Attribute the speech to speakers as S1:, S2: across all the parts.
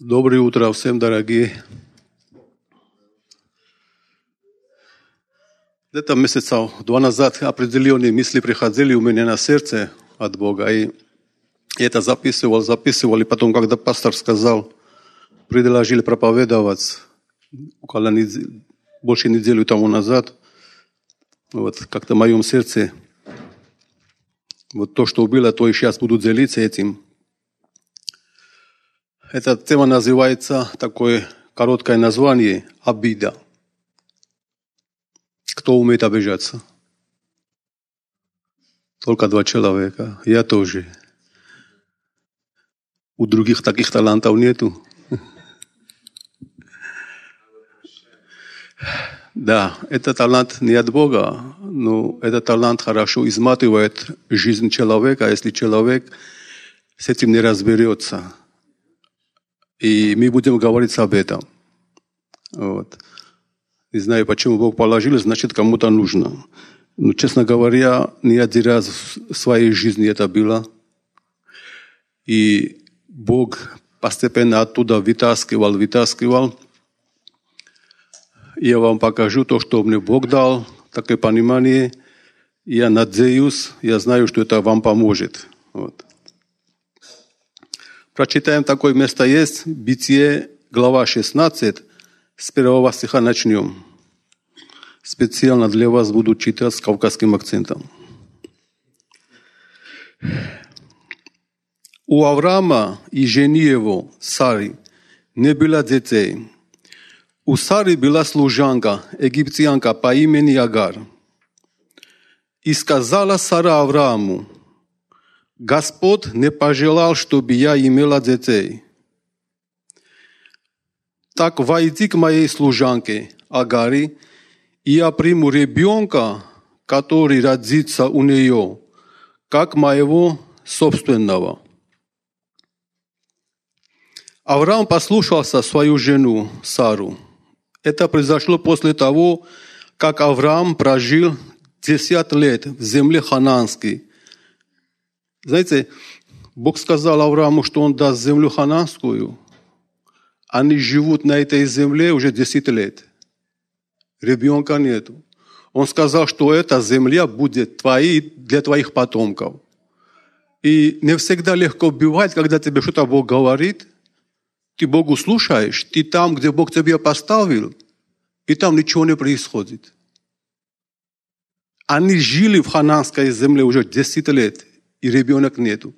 S1: Доброе утро всем, дорогие. Где-то месяца два назад определенные мысли приходили у меня на сердце от Бога. И это записывал, записывал. И потом, когда пастор сказал, предложили проповедовать около недели, больше недели тому назад, вот как-то в моем сердце вот то, что было, то и сейчас буду делиться этим. Эта тема называется, такое короткое название «Обида». Кто умеет обижаться? Только два человека. Я тоже. У других таких талантов нету. Да, это талант не от Бога, но этот талант хорошо изматывает жизнь человека, если человек с этим не разберется. И мы будем говорить об этом. Вот. Не знаю, почему Бог положил, значит, кому-то нужно. Но, честно говоря, не один раз в своей жизни это было. И Бог постепенно оттуда вытаскивал, вытаскивал. Я вам покажу то, что мне Бог дал, такое понимание. Я надеюсь, я знаю, что это вам поможет. Вот. Прочитаем такое место есть, Битие, глава 16, с первого стиха начнем. Специально для вас буду читать с кавказским акцентом. У Авраама и жени его, Сари, не было детей. У Сари была служанка, египтянка по имени Агар. И сказала Сара Аврааму, Господь не пожелал, чтобы я имела детей. Так войди к моей служанке Агари, и я приму ребенка, который родится у нее, как моего собственного. Авраам послушался свою жену Сару. Это произошло после того, как Авраам прожил 10 лет в земле хананской, знаете, Бог сказал Аврааму, что Он даст землю хананскую. Они живут на этой земле уже 10 лет. Ребенка нету. Он сказал, что эта земля будет твоей для твоих потомков. И не всегда легко бывает, когда тебе что-то Бог говорит, ты Богу слушаешь, ты там, где Бог тебя поставил, и там ничего не происходит. Они жили в хананской земле уже 10 лет и ребенок нету.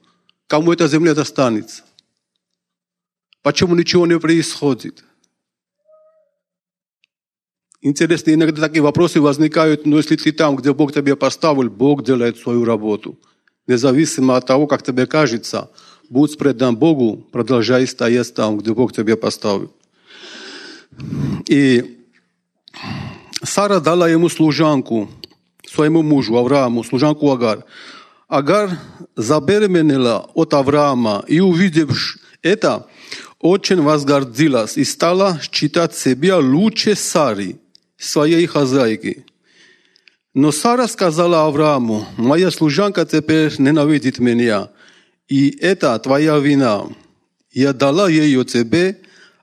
S1: Кому эта земля достанется? Почему ничего не происходит? Интересно, иногда такие вопросы возникают, но если ты там, где Бог тебя поставил, Бог делает свою работу. Независимо от того, как тебе кажется, будь предан Богу, продолжай стоять там, где Бог тебя поставил. И Сара дала ему служанку, своему мужу Аврааму, служанку Агар. Агар забеременела от Авраама и, увидев это, очень возгордилась и стала считать себя лучше Сари, своей хозяйки. Но Сара сказала Аврааму, моя служанка теперь ненавидит меня, и это твоя вина. Я дала ее тебе,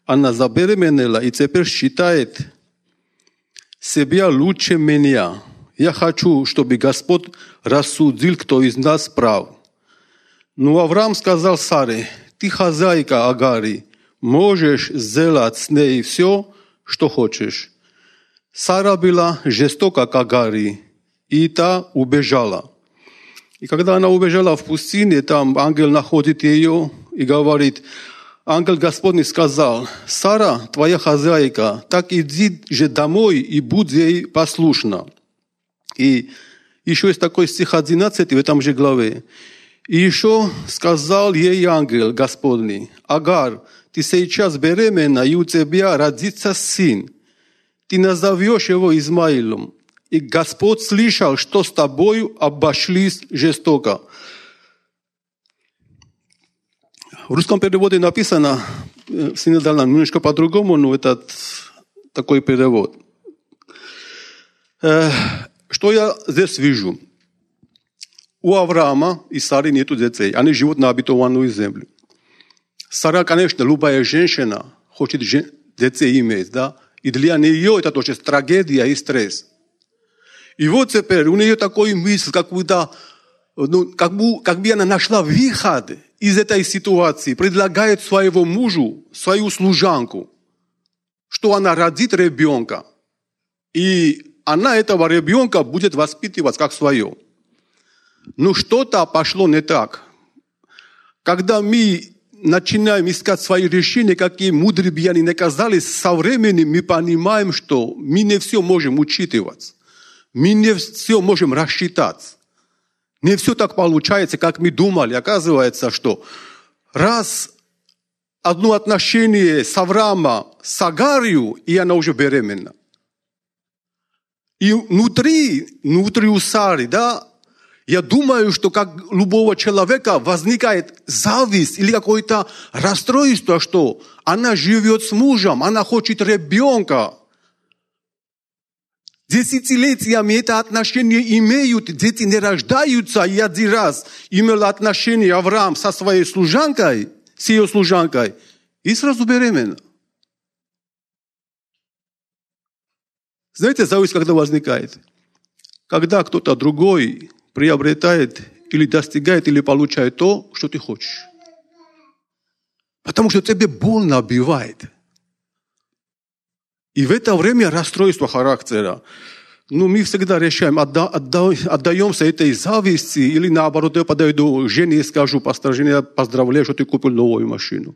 S1: она забеременела и теперь считает себя лучше меня. Я хочу, чтобы Господь рассудил, кто из нас прав. Но Авраам сказал Саре, ты хозяйка Агари, можешь сделать с ней все, что хочешь. Сара была жестока к Агари, и та убежала. И когда она убежала в пустыне, там ангел находит ее и говорит, ангел Господний сказал, Сара, твоя хозяйка, так иди же домой и будь ей послушна. И еще есть такой стих 11 в этом же главе. И еще сказал ей ангел Господний, Агар, ты сейчас беременна, и у тебя родится сын. Ты назовешь его Измаилом. И Господь слышал, что с тобою обошлись жестоко. В русском переводе написано в синодальном немножко по-другому, но это такой перевод. Что я здесь вижу? У Авраама и Сары нету детей. Они живут на обетованную землю. Сара, конечно, любая женщина хочет детей иметь, да? И для нее это тоже трагедия и стресс. И вот теперь у нее такой мысль, как будто, ну, как, бы, как бы она нашла выход из этой ситуации, предлагает своего мужу, свою служанку, что она родит ребенка. И она этого ребенка будет воспитывать как свое. Но что-то пошло не так. Когда мы начинаем искать свои решения, какие мудрые бы они не казались, со временем мы понимаем, что мы не все можем учитывать. Мы не все можем рассчитать. Не все так получается, как мы думали. Оказывается, что раз одно отношение с Авраама с Агарью, и она уже беременна. И внутри, внутри у Сары, да, я думаю, что как любого человека возникает зависть или какое-то расстройство, что она живет с мужем, она хочет ребенка. Десятилетиями это отношение имеют, дети не рождаются, и один раз имел отношение Авраам со своей служанкой, с ее служанкой, и сразу беременна. Знаете, зависть когда возникает? Когда кто-то другой приобретает или достигает, или получает то, что ты хочешь. Потому что тебе больно обивает. И в это время расстройство характера. Ну, мы всегда решаем, отда, отда, отдаемся этой зависти, или наоборот, я подойду к жене и скажу, поздравляю, что ты купил новую машину.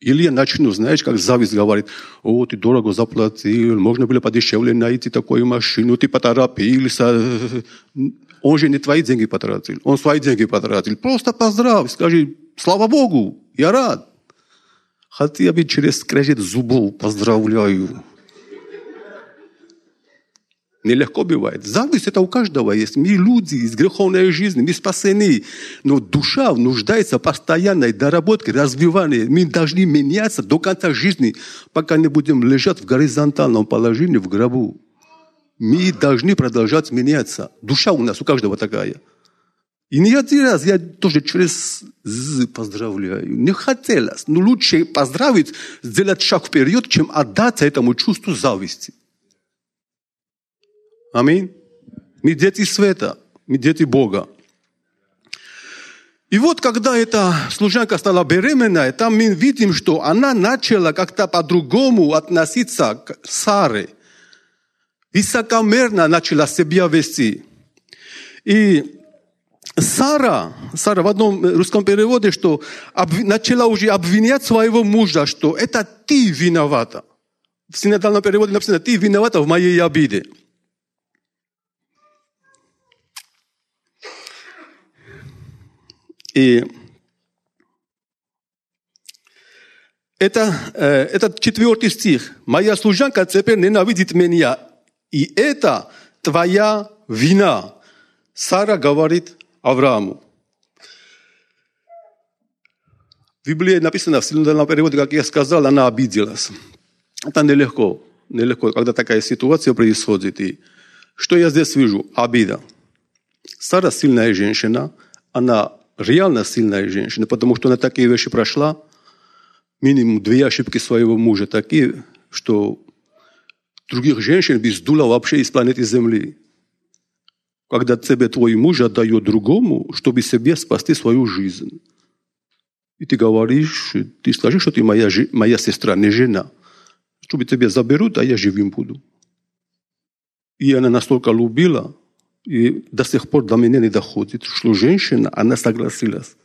S1: Или я начну, знаешь, как зависть говорит, о, ты дорого заплатил, можно было подешевле найти такую машину, ты поторопился. Он же не твои деньги потратил, он свои деньги потратил. Просто поздравь, скажи, слава Богу, я рад. Хотя бы через скрежет зубов поздравляю. Нелегко бывает. Зависть это у каждого есть. Мы люди из греховной жизни, мы спасены. Но душа нуждается в постоянной доработке, развивании. Мы должны меняться до конца жизни, пока не будем лежать в горизонтальном положении в гробу. Мы должны продолжать меняться. Душа у нас у каждого такая. И не один раз я тоже через «з» поздравляю. Не хотелось. Но лучше поздравить, сделать шаг вперед, чем отдаться этому чувству зависти. Аминь. Мы дети света, мы дети Бога. И вот когда эта служанка стала беременной, там мы видим, что она начала как-то по-другому относиться к Саре. Высокомерно начала себя вести. И Сара, Сара в одном русском переводе, что начала уже обвинять своего мужа, что это ты виновата. В синодальном переводе написано, ты виновата в моей обиде. И это, э, этот четвертый стих. «Моя служанка теперь ненавидит меня, и это твоя вина». Сара говорит Аврааму. В Библии написано в синодальном переводе, как я сказал, она обиделась. Это нелегко. Нелегко, когда такая ситуация происходит. И что я здесь вижу? Обида. Сара сильная женщина. Она реально сильная женщина, потому что она такие вещи прошла, минимум две ошибки своего мужа такие, что других женщин бы сдуло вообще из планеты Земли. Когда тебе твой муж отдает другому, чтобы себе спасти свою жизнь. И ты говоришь, ты скажи, что ты моя, моя сестра, не жена. Чтобы тебя заберут, а я живым буду. И она настолько любила, и до сих пор до меня не доходит, что женщина, она согласилась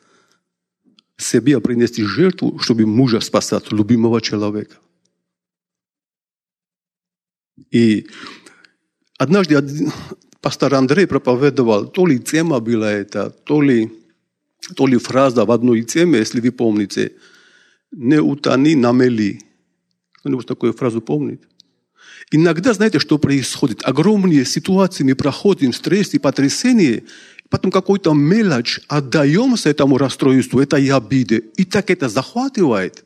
S1: себе принести жертву, чтобы мужа спасать, любимого человека. И однажды один, пастор Андрей проповедовал, то ли тема была это, то ли, то ли фраза в одной теме, если вы помните, не утони, намели. Кто-нибудь такую фразу помнит? Иногда, знаете, что происходит? Огромные ситуации мы проходим, стресс и потрясение, потом какой-то мелочь, отдаемся этому расстройству, этой обиде, и так это захватывает.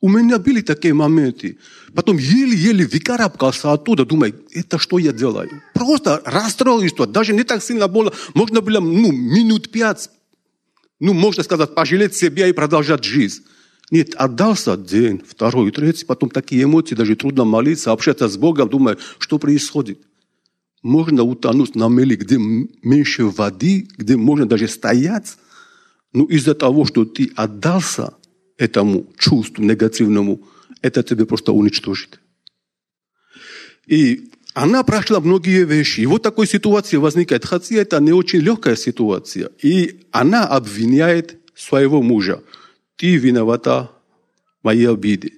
S1: У меня были такие моменты. Потом еле-еле выкарабкался оттуда, думаю, это что я делаю? Просто расстройство, даже не так сильно было. Можно было ну, минут пять Ну, можно сказать, пожалеть себя и продолжать жизнь. Нет, отдался день, второй, третий, потом такие эмоции, даже трудно молиться, общаться с Богом, думая, что происходит. Можно утонуть на мели, где меньше воды, где можно даже стоять, но из-за того, что ты отдался этому чувству негативному, это тебя просто уничтожит. И она прошла многие вещи. И вот такой ситуация возникает. Хотя это не очень легкая ситуация. И она обвиняет своего мужа. Ты виновата в моей обиде.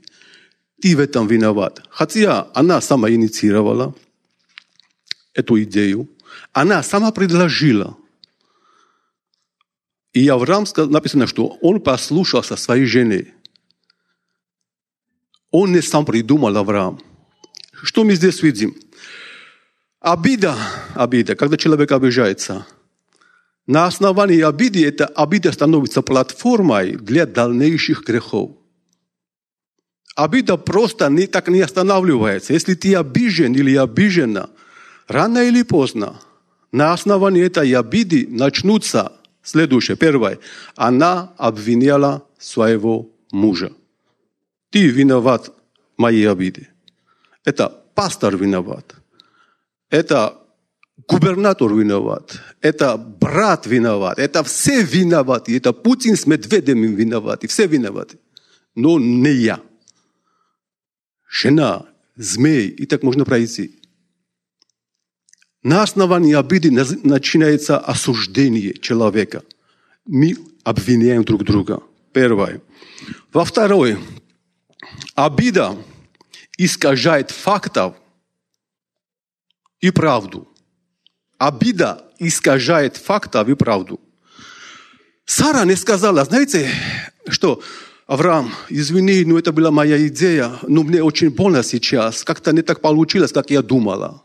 S1: Ты в этом виноват. Хотя она сама инициировала эту идею. Она сама предложила. И Авраам написано, что он послушался своей жены. Он не сам придумал Авраам. Что мы здесь видим? Обида, обида, когда человек обижается. На основании обиды эта обида становится платформой для дальнейших грехов. Обида просто не, так не останавливается. Если ты обижен или обижена, рано или поздно на основании этой обиды начнутся следующее. Первое. Она обвиняла своего мужа. Ты виноват в моей обиде. Это пастор виноват. Это губернатор виноват. Это брат виноват. Это все виноваты. Это Путин с Медведем виноваты. Все виноваты. Но не я. Жена, змей, и так можно пройти. На основании обиды начинается осуждение человека. Мы обвиняем друг друга. Первое. Во второе, обида искажает фактов и правду. Обида искажает фактов и правду. Сара не сказала, знаете, что Авраам, извини, но это была моя идея, но мне очень больно сейчас. Как-то не так получилось, как я думала.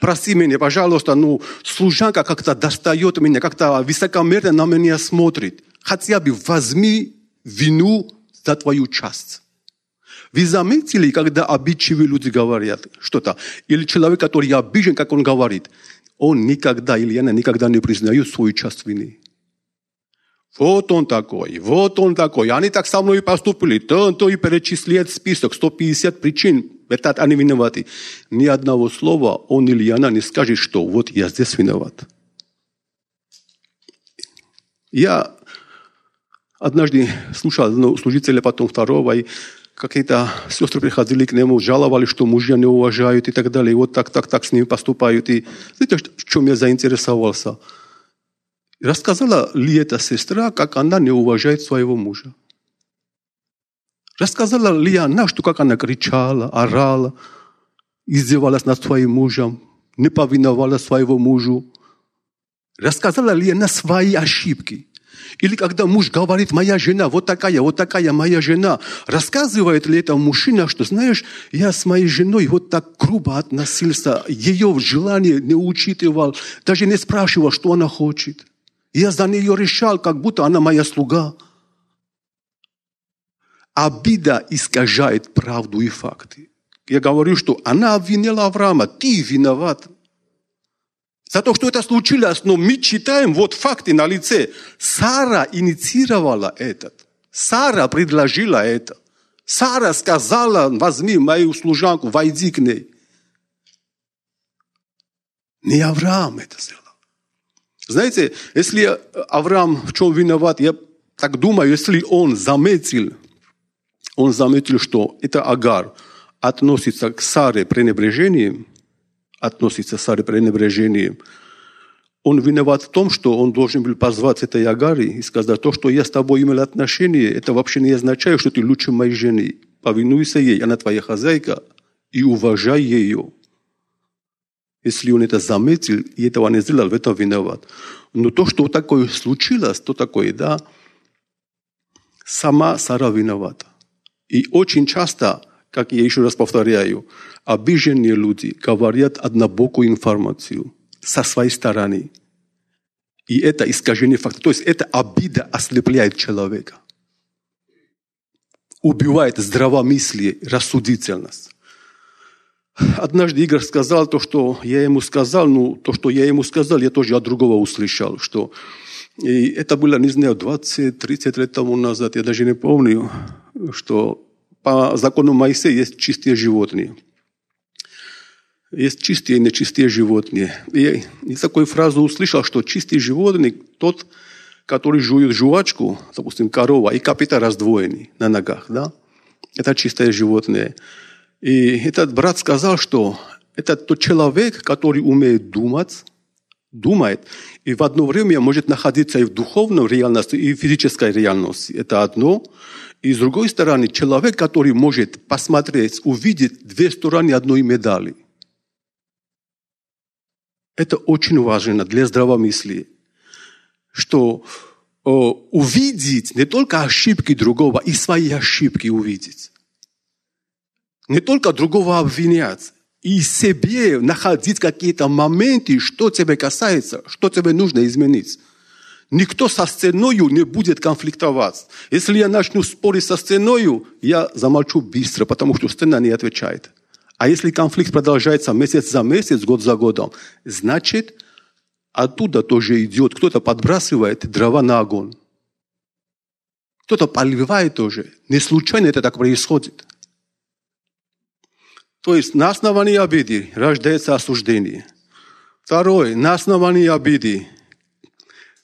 S1: Прости меня, пожалуйста, ну, служанка как-то достает меня, как-то высокомерно на меня смотрит. Хотя бы возьми вину за твою часть. Вы заметили, когда обидчивые люди говорят что-то? Или человек, который обижен, как он говорит, он никогда, или она никогда не признает свою часть вины. Вот он такой, вот он такой. Они так со мной поступили. То, то и перечисляет список, 150 причин. Это они виноваты. Ни одного слова он или она не скажет, что вот я здесь виноват. Я однажды слушал служителя, потом второго, и какие-то сестры приходили к нему, жаловали, что мужья не уважают и так далее. И вот так, так, так с ними поступают. И знаете, в чем я заинтересовался? Рассказала ли эта сестра, как она не уважает своего мужа? Рассказала ли она, что как она кричала, орала, издевалась над своим мужем, не повиновала своего мужу? Рассказала ли она свои ошибки? Или когда муж говорит, моя жена вот такая, вот такая моя жена, рассказывает ли это мужчина, что, знаешь, я с моей женой вот так грубо относился, ее желание не учитывал, даже не спрашивал, что она хочет. Я за нее решал, как будто она моя слуга. Обида искажает правду и факты. Я говорю, что она обвинила Авраама, ты виноват. За то, что это случилось, но мы читаем вот факты на лице. Сара инициировала этот. Сара предложила это. Сара сказала, возьми мою служанку, войди к ней. Не Авраам это сделал. Знаете, если Авраам в чем виноват, я так думаю, если он заметил, он заметил, что это Агар относится к Саре пренебрежением, относится с пренебрежением. Он виноват в том, что он должен был позвать этой Агари и сказать, то, что я с тобой имел отношение, это вообще не означает, что ты лучше моей жены. Повинуйся ей, она твоя хозяйка, и уважай ее. Если он это заметил и этого не сделал, в этом виноват. Но то, что такое случилось, то такое, да, сама Сара виновата. И очень часто как я еще раз повторяю, обиженные люди говорят однобокую информацию со своей стороны. И это искажение факта. То есть это обида ослепляет человека. Убивает здравомыслие, рассудительность. Однажды Игорь сказал то, что я ему сказал, ну, то, что я ему сказал, я тоже от другого услышал, что И это было, не знаю, 20-30 лет тому назад, я даже не помню, что по закону Моисея есть чистые животные. Есть чистые и нечистые животные. И я такую фразу услышал, что чистый животный тот, который жует жвачку, допустим, корова, и копыта раздвоены на ногах, да? Это чистое животное. И этот брат сказал, что это тот человек, который умеет думать, думает, и в одно время может находиться и в духовной реальности, и в физической реальности. Это одно. И с другой стороны, человек, который может посмотреть, увидеть две стороны одной медали. Это очень важно для здравомыслия, что э, увидеть не только ошибки другого, и свои ошибки увидеть. Не только другого обвинять, и себе находить какие-то моменты, что тебе касается, что тебе нужно изменить. Никто со сценою не будет конфликтовать. Если я начну спорить со сценою, я замолчу быстро, потому что сцена не отвечает. А если конфликт продолжается месяц за месяц, год за годом, значит, оттуда тоже идет, кто-то подбрасывает дрова на огонь. Кто-то поливает тоже. Не случайно это так происходит. То есть на основании обиды рождается осуждение. Второе, на основании обиды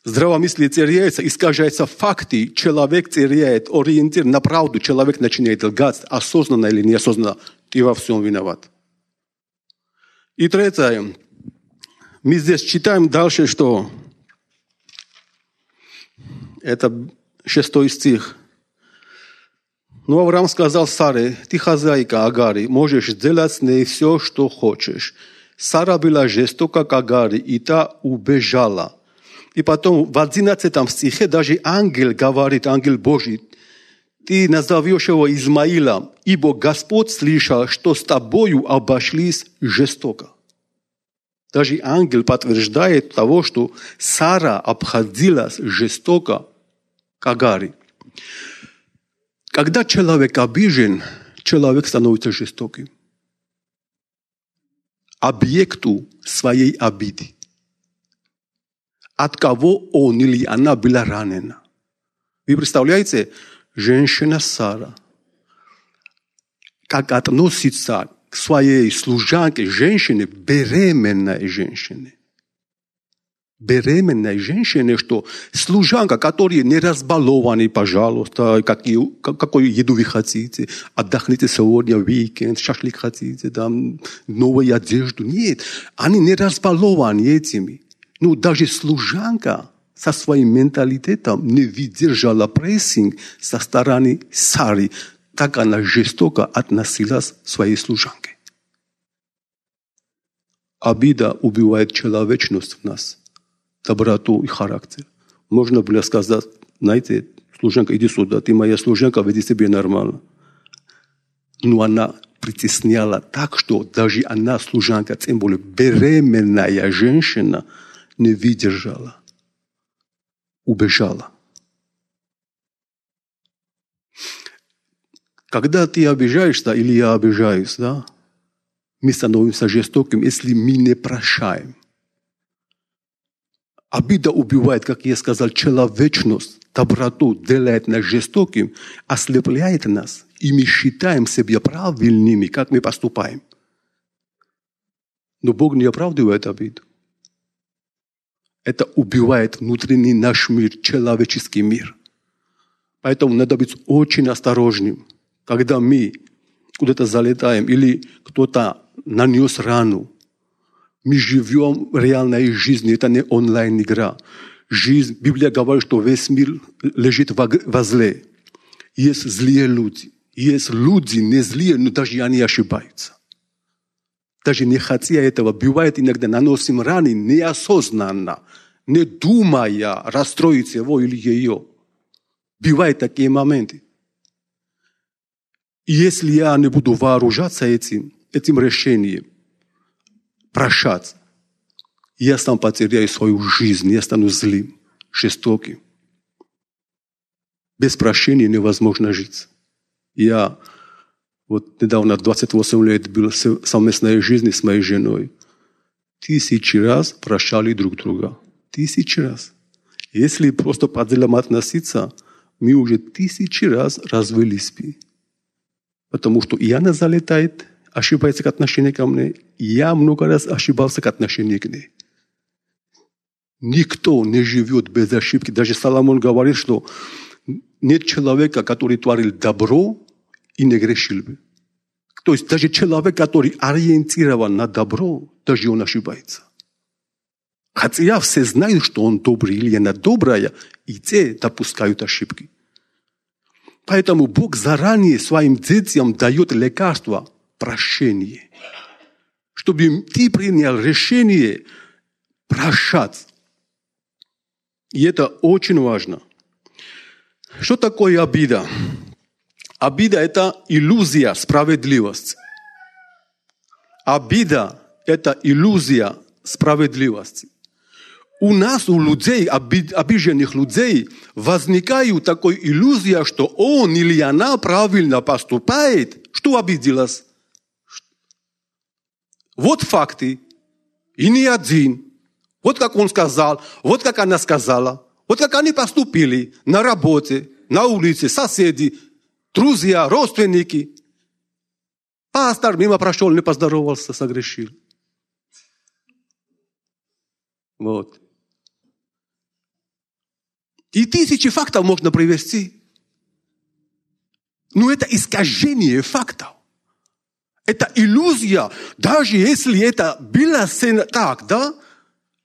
S1: здравомыслие теряется, искажаются факты, человек теряет ориентир на правду, человек начинает лгать, осознанно или неосознанно, ты во всем виноват. И третье, мы здесь читаем дальше, что это шестой стих – но Авраам сказал Саре, ты хозяйка Агари, можешь сделать с ней все, что хочешь. Сара была жестока к Агари, и та убежала. И потом в 11 стихе даже ангел говорит, ангел Божий, ты назовешь его Измаилом, ибо Господь слышал, что с тобою обошлись жестоко. Даже ангел подтверждает того, что Сара обходилась жестоко к Агаре. Когда человек обижен, человек становится жестоким. Объекту своей обиды. От кого он или она была ранена. Вы представляете, женщина Сара, как относится к своей служанке, женщине, беременной женщине беременной женщине, что служанка, которая не разбалованы, пожалуйста, какие, какую еду вы хотите, отдохните сегодня, уикенд, шашлик хотите, там, новую одежду. Нет, они не разбалованы этими. Ну, даже служанка со своим менталитетом не выдержала прессинг со стороны Сары. Так она жестоко относилась к своей служанке. Обида убивает человечность в нас – доброту и характер. Можно было сказать, знаете, служенка, иди сюда, ты моя служенка, веди себя нормально. Но она притесняла так, что даже она, служанка, тем более беременная женщина, не выдержала, убежала. Когда ты обижаешься, или я обижаюсь, да, мы становимся жестоким, если мы не прощаем – Обида убивает, как я сказал, человечность, доброту, делает нас жестоким, ослепляет нас, и мы считаем себя правильными, как мы поступаем. Но Бог не оправдывает обиду. Это убивает внутренний наш мир, человеческий мир. Поэтому надо быть очень осторожным, когда мы куда-то залетаем или кто-то нанес рану, мы живем реальной жизнью, это не онлайн-игра. Жизнь, Библия говорит, что весь мир лежит во зле. Есть злые люди. Есть люди не злые, но даже они ошибаются. Даже не хотя этого, бывает иногда наносим раны неосознанно, не думая расстроить его или ее. Бывают такие моменты. И если я не буду вооружаться этим, этим решением, прощать. Я сам потеряю свою жизнь, я стану злым, жестоким. Без прощения невозможно жить. Я вот недавно 28 лет был совместной жизни с моей женой. Тысячи раз прощали друг друга. Тысячи раз. Если просто по делам относиться, мы уже тысячи раз развелись бы. Потому что и она залетает, ошибается к отношению ко мне, я много раз ошибался к отношению к ней. Никто не живет без ошибки. Даже Соломон говорит, что нет человека, который творил добро и не грешил бы. То есть даже человек, который ориентирован на добро, даже он ошибается. Хотя все знают, что он добрый или она добрая, и те допускают ошибки. Поэтому Бог заранее своим детям дает лекарство прощение. Чтобы ты принял решение прощать. И это очень важно. Что такое обида? Обида – это иллюзия справедливости. Обида – это иллюзия справедливости. У нас, у людей, обиженных людей, возникает такая иллюзия, что он или она правильно поступает. Что обиделась? Вот факты. И не один. Вот как он сказал, вот как она сказала, вот как они поступили на работе, на улице, соседи, друзья, родственники. Пастор мимо прошел, не поздоровался, согрешил. Вот. И тысячи фактов можно привести. Но это искажение фактов. Это иллюзия. Даже если это было так, да,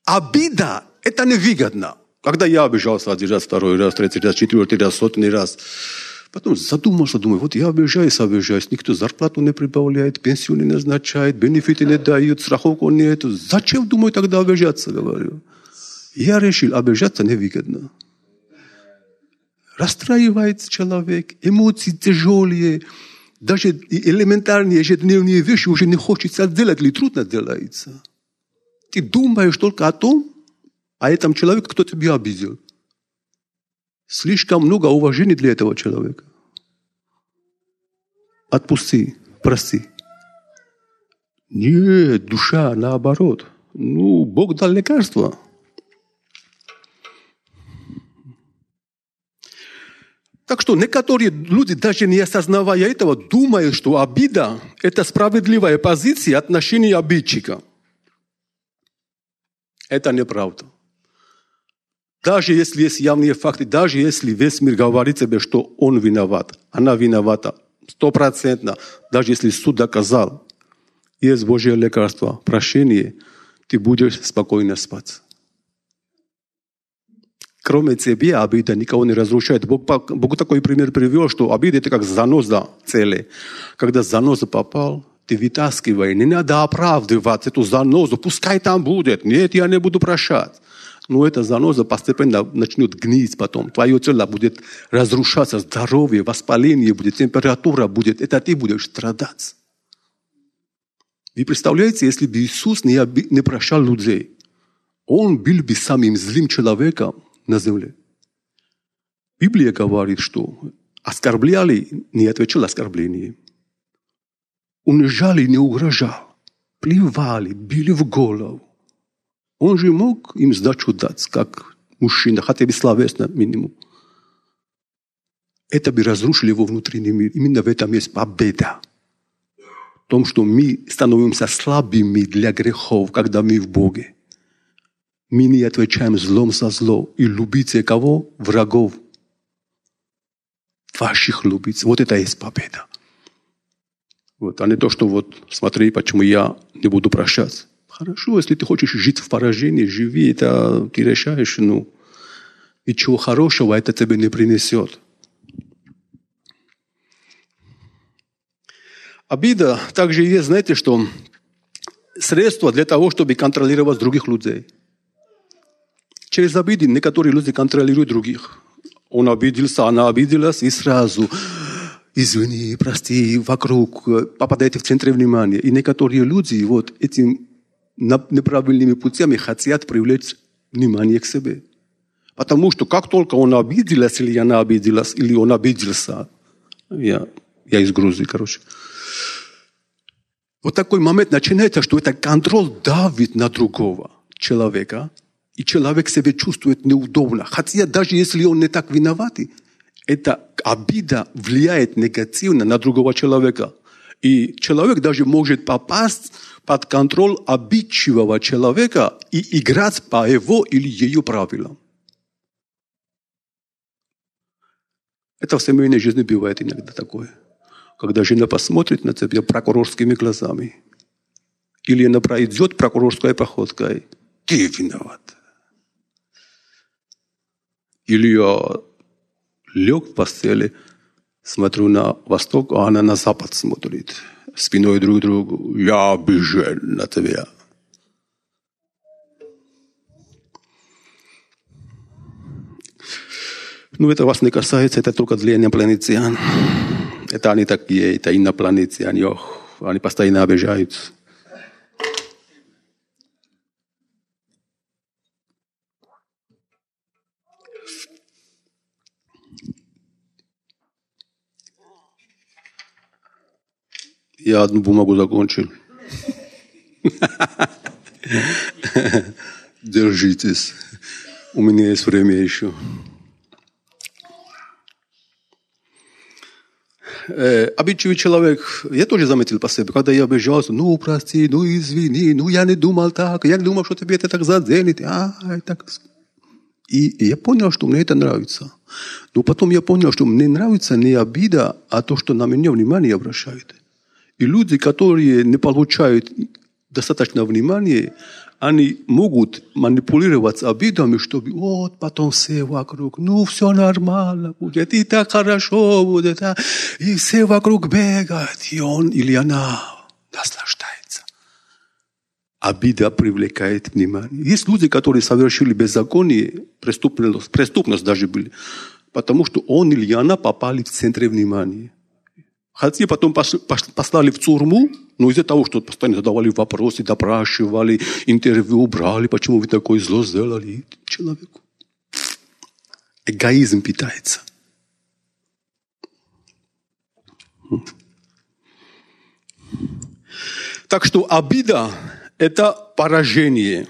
S1: обида, это невыгодно. Когда я обижался один раз, второй раз, третий раз, четвертый раз, сотный раз, потом задумался, думаю, вот я обижаюсь, обижаюсь, никто зарплату не прибавляет, пенсию не назначает, бенефиты не дают, страховку нет. Зачем, думаю, тогда обижаться, говорю. Я решил, обижаться невыгодно. Расстраивается человек, эмоции тяжелые, даже элементарные ежедневные вещи уже не хочется делать или трудно делается. Ты думаешь только о том, а этом человеку, кто тебя обидел. Слишком много уважения для этого человека. Отпусти, прости. Нет, душа наоборот. Ну, Бог дал лекарство. Так что некоторые люди, даже не осознавая этого, думают, что обида – это справедливая позиция отношения обидчика. Это неправда. Даже если есть явные факты, даже если весь мир говорит тебе, что он виноват, она виновата, стопроцентно, даже если суд доказал, есть Божье лекарство, прощение, ты будешь спокойно спать. Кроме тебя обида никого не разрушает. Бог, Бог такой пример привел, что обида это как заноза цели. Когда заноза попал, ты вытаскивай, не надо оправдывать эту занозу, пускай там будет. Нет, я не буду прощать но эта заноза постепенно начнет гнить потом. Твое тело будет разрушаться, здоровье, воспаление будет, температура будет. Это ты будешь страдать. Вы представляете, если бы Иисус не, не прощал людей, Он был бы самым злым человеком на земле. Библия говорит, что оскорбляли, не отвечал оскорбление. Унижали, не угрожал. Плевали, били в голову. Он же мог им сдачу дать, как мужчина, хотя бы словесно минимум. Это бы разрушило его внутренний мир. Именно в этом есть победа. В том, что мы становимся слабыми для грехов, когда мы в Боге. Мы не отвечаем злом за зло. И любите кого? Врагов. Ваших любите. Вот это есть победа. Вот, а не то, что вот смотри, почему я не буду прощать. Хорошо, если ты хочешь жить в поражении, живи, это ты решаешь, ну, ничего хорошего это тебе не принесет. Обида также есть, знаете, что средство для того, чтобы контролировать других людей. Через обиды некоторые люди контролируют других. Он обиделся, она обиделась, и сразу извини, прости, вокруг, попадаете в центр внимания. И некоторые люди вот этим неправильными путями хотят привлечь внимание к себе. Потому что как только он обиделся, или она обиделась, или он обиделся, я, я из Грузии, короче. Вот такой момент начинается, что это контроль давит на другого человека. и человек себя чувствует неудобно. Хотя даже если он не так виноват, эта обида влияет негативно на другого человека. И человек даже может попасть под контроль обидчивого человека и играть по его или ее правилам. Это в семейной жизни бывает иногда такое. Когда жена посмотрит на тебя прокурорскими глазами. Или она пройдет прокурорской походкой. Ты виноват. Или я лег в постели, смотрю на восток, а она на запад смотрит. Спиной друг другу. Я обижен на тебя. Ну, это вас не касается, это только для инопланетян. Это они такие, это инопланетяне, ох, они постоянно обижаются. Я одну бумагу закончил. Держитесь. У меня есть время еще. Э, обидчивый человек, я тоже заметил по себе, когда я обижался, ну прости, ну извини, ну я не думал так, я не думал, что тебе это так заденет. А, так. И, и я понял, что мне это нравится. Но потом я понял, что мне нравится не обида, а то, что на меня внимание обращают. И люди, которые не получают достаточно внимания, они могут манипулировать обидами, чтобы вот потом все вокруг, ну все нормально будет, и так хорошо будет, а, и все вокруг бегают, и он или она наслаждается. Обида привлекает внимание. Есть люди, которые совершили беззаконие, преступность, преступность даже были, потому что он или она попали в центр внимания. Хотя потом послали в тюрьму, но из-за того, что постоянно задавали вопросы, допрашивали, интервью брали, почему вы такое зло сделали человеку. Эгоизм питается. Так что обида – это поражение.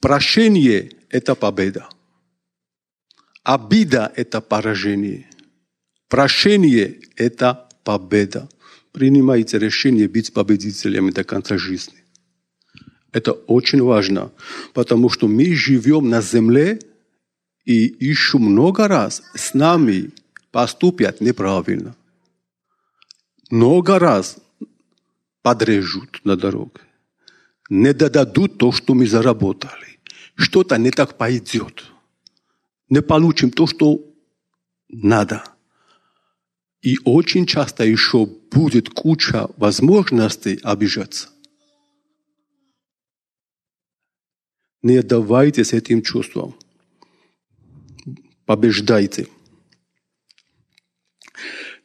S1: Прощение – это победа. Обида – это поражение. Прощение – это победа. Принимайте решение быть победителями до конца жизни. Это очень важно, потому что мы живем на земле, и еще много раз с нами поступят неправильно. Много раз подрежут на дороге. Не дадут то, что мы заработали. Что-то не так пойдет. Не получим то, что надо – и очень часто еще будет куча возможностей обижаться. Не отдавайтесь этим чувствам. Побеждайте.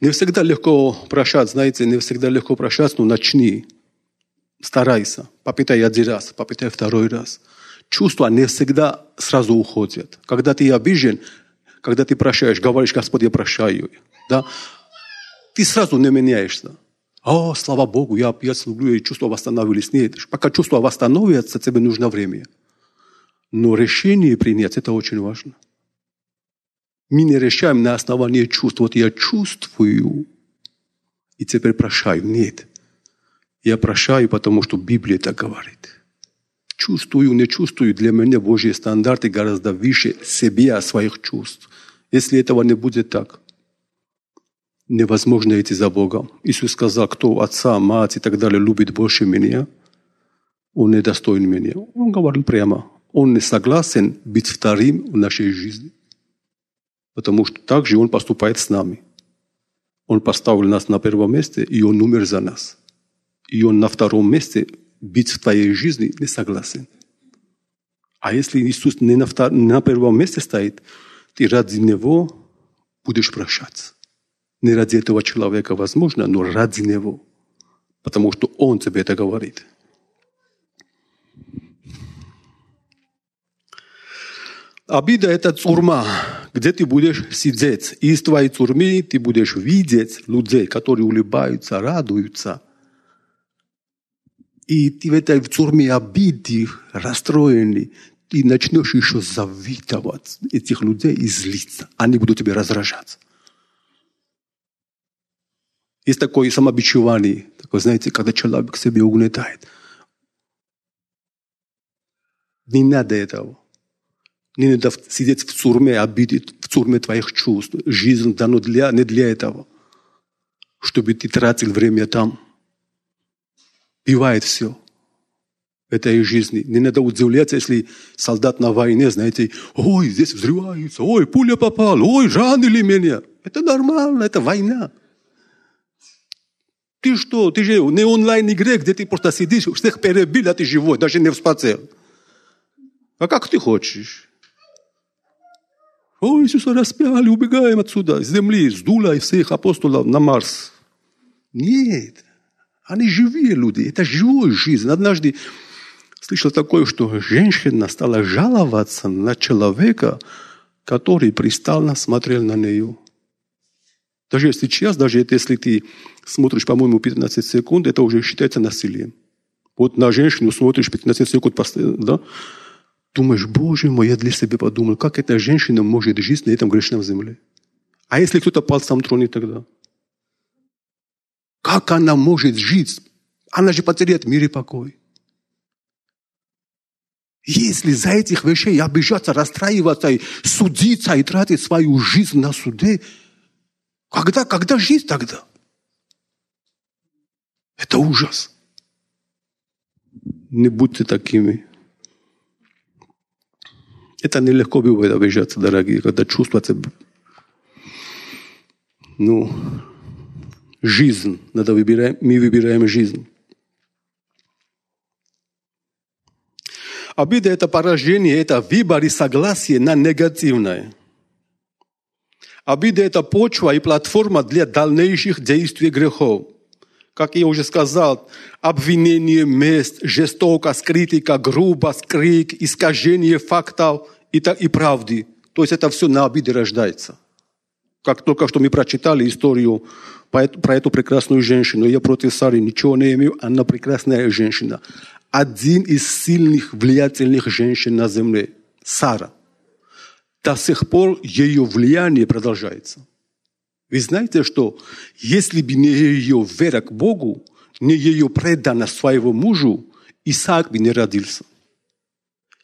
S1: Не всегда легко прощать, знаете, не всегда легко прощать, но начни. Старайся. Попытай один раз, попытай второй раз. Чувства не всегда сразу уходят. Когда ты обижен, когда ты прощаешь, говоришь, Господь, я прощаю. Да? Ты сразу не меняешься. О, слава Богу, я опять люблю, и чувства восстановились. Нет, пока чувства восстановятся, тебе нужно время. Но решение принять, это очень важно. Мы не решаем на основании чувств. Вот я чувствую, и теперь прощаю. Нет. Я прощаю, потому что Библия так говорит. Чувствую, не чувствую, для меня Божьи стандарты гораздо выше себя, своих чувств. Если этого не будет так, невозможно идти за Богом. Иисус сказал, кто отца, мать и так далее любит больше меня, он не достоин меня. Он говорил прямо. Он не согласен быть вторым в нашей жизни. Потому что так же он поступает с нами. Он поставил нас на первом месте, и он умер за нас. И он на втором месте быть в твоей жизни не согласен. А если Иисус не на, втор... на первом месте стоит, ты ради Него будешь прощаться. Не ради этого человека возможно, но ради него. Потому что он тебе это говорит. Обида – это тюрьма, где ты будешь сидеть. И из твоей тюрьмы ты будешь видеть людей, которые улыбаются, радуются. И ты в этой тюрьме обиды, расстроенный, ты начнешь еще завидовать этих людей и злиться. Они будут тебе раздражаться. Есть такое самобичевание, такое, знаете, когда человек себе угнетает. Не надо этого. Не надо сидеть в тюрьме, обидеть в тюрьме твоих чувств. Жизнь дана для, не для этого, чтобы ты тратил время там. Бывает все этой жизни. Не надо удивляться, если солдат на войне, знаете, ой, здесь взрывается, ой, пуля попала, ой, ранили меня. Это нормально, это война. Ты что? Ты же не онлайн-игре, где ты просто сидишь, всех перебил, а ты живой, даже не вспотел. А как ты хочешь? Ой, Иисуса распяли, убегаем отсюда, с земли, сдуло и всех апостолов на Марс. Нет, они живые люди, это живая жизнь. Однажды слышал такое, что женщина стала жаловаться на человека, который пристально смотрел на нее. Даже сейчас, даже если ты смотришь, по-моему, 15 секунд, это уже считается насилием. Вот на женщину смотришь 15 секунд, да? Думаешь, Боже мой, я для себя подумал, как эта женщина может жить на этом грешном земле? А если кто-то пальцем тронет тогда? Как она может жить? Она же потеряет мир и покой. Если за этих вещей обижаться, расстраиваться, и судиться и тратить свою жизнь на суде, когда, когда жизнь тогда? Это ужас. Не будьте такими. Это нелегко бывает обижаться, дорогие, когда чувствуется, ну, жизнь. Надо выбирать, мы выбираем жизнь. Обида – это поражение, это выбор и согласие на негативное. Обида – это почва и платформа для дальнейших действий грехов. Как я уже сказал, обвинение, месть, жестокость, критика, грубость, крик, искажение фактов и, и правды. То есть это все на обиде рождается. Как только что мы прочитали историю про эту прекрасную женщину. Я против Сары ничего не имею, она прекрасная женщина. Один из сильных, влиятельных женщин на земле – Сара до сих пор ее влияние продолжается. Вы знаете, что если бы не ее вера к Богу, не ее преданность своего мужу, Исаак бы не родился.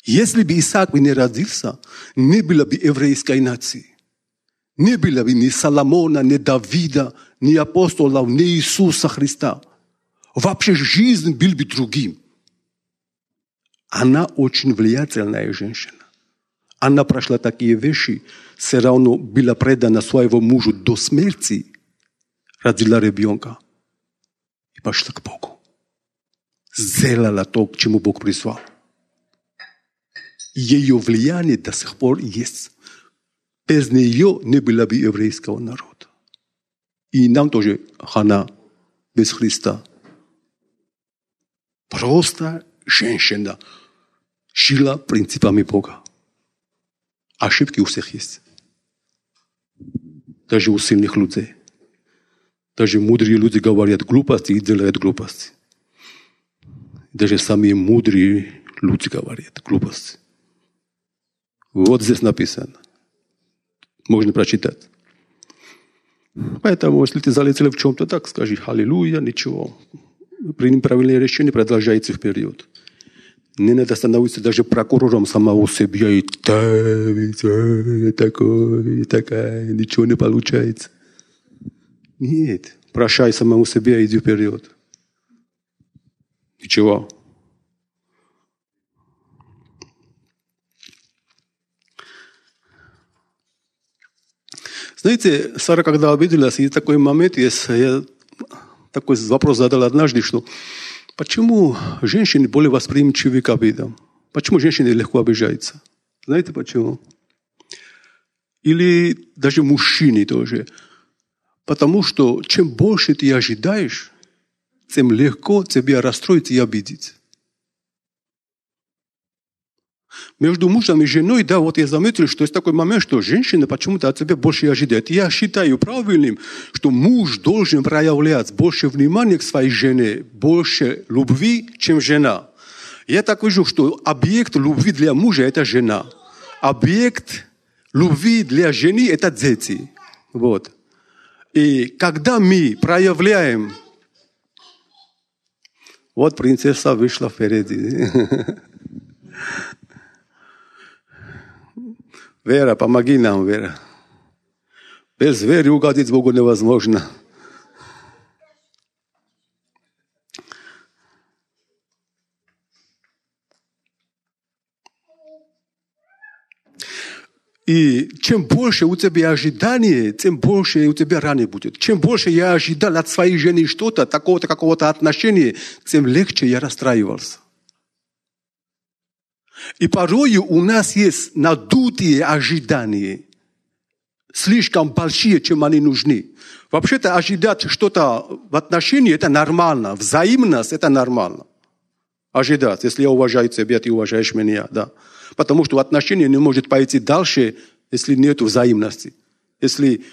S1: Если бы Исаак бы не родился, не было бы еврейской нации. Не было бы ни Соломона, ни Давида, ни апостолов, ни Иисуса Христа. Вообще жизнь был бы другим. Она очень влиятельная женщина. Она прошла такие вещи, все равно была предана своего мужу до смерти, родила ребенка и пошла к Богу. Сделала то, к чему Бог призвал. Ее влияние до сих пор есть. Без нее не было бы еврейского народа. И нам тоже хана без Христа. Просто женщина жила принципами Бога. Ошибки у всех есть. Даже у сильных людей. Даже мудрые люди говорят глупости и делают глупости. Даже самые мудрые люди говорят глупости. Вот здесь написано. Можно прочитать. Поэтому, если ты залетел в чем-то, так скажи «Аллилуйя», ничего. Примем правильное решение, продолжайте вперед. Не надо становиться даже прокурором самого себя и такой, и такая, ничего не получается. Нет, прощай самому себе, иди вперед. Ничего. Знаете, Сара, когда обиделась, и такой момент есть, я такой вопрос задал однажды, что Почему женщины более восприимчивы к обидам? Почему женщины легко обижаются? Знаете почему? Или даже мужчины тоже. Потому что чем больше ты ожидаешь, тем легко тебя расстроить и обидеть. Между мужем и женой, да, вот я заметил, что есть такой момент, что женщина почему-то от тебя больше ожидает. Я считаю правильным, что муж должен проявлять больше внимания к своей жене, больше любви, чем жена. Я так вижу, что объект любви для мужа – это жена. Объект любви для жены – это дети. Вот. И когда мы проявляем... Вот принцесса вышла впереди. Вера, помоги нам, Вера. Без веры угодить Богу невозможно. И чем больше у тебя ожидания, тем больше у тебя раны будет. Чем больше я ожидал от своей жены что-то, такого-то какого-то отношения, тем легче я расстраивался. И порой у нас есть надутые ожидания, слишком большие, чем они нужны. Вообще-то ожидать что-то в отношении – это нормально. Взаимность – это нормально. Ожидать. Если я уважаю тебя, ты уважаешь меня. Да. Потому что отношения не может пойти дальше, если нет взаимности. Если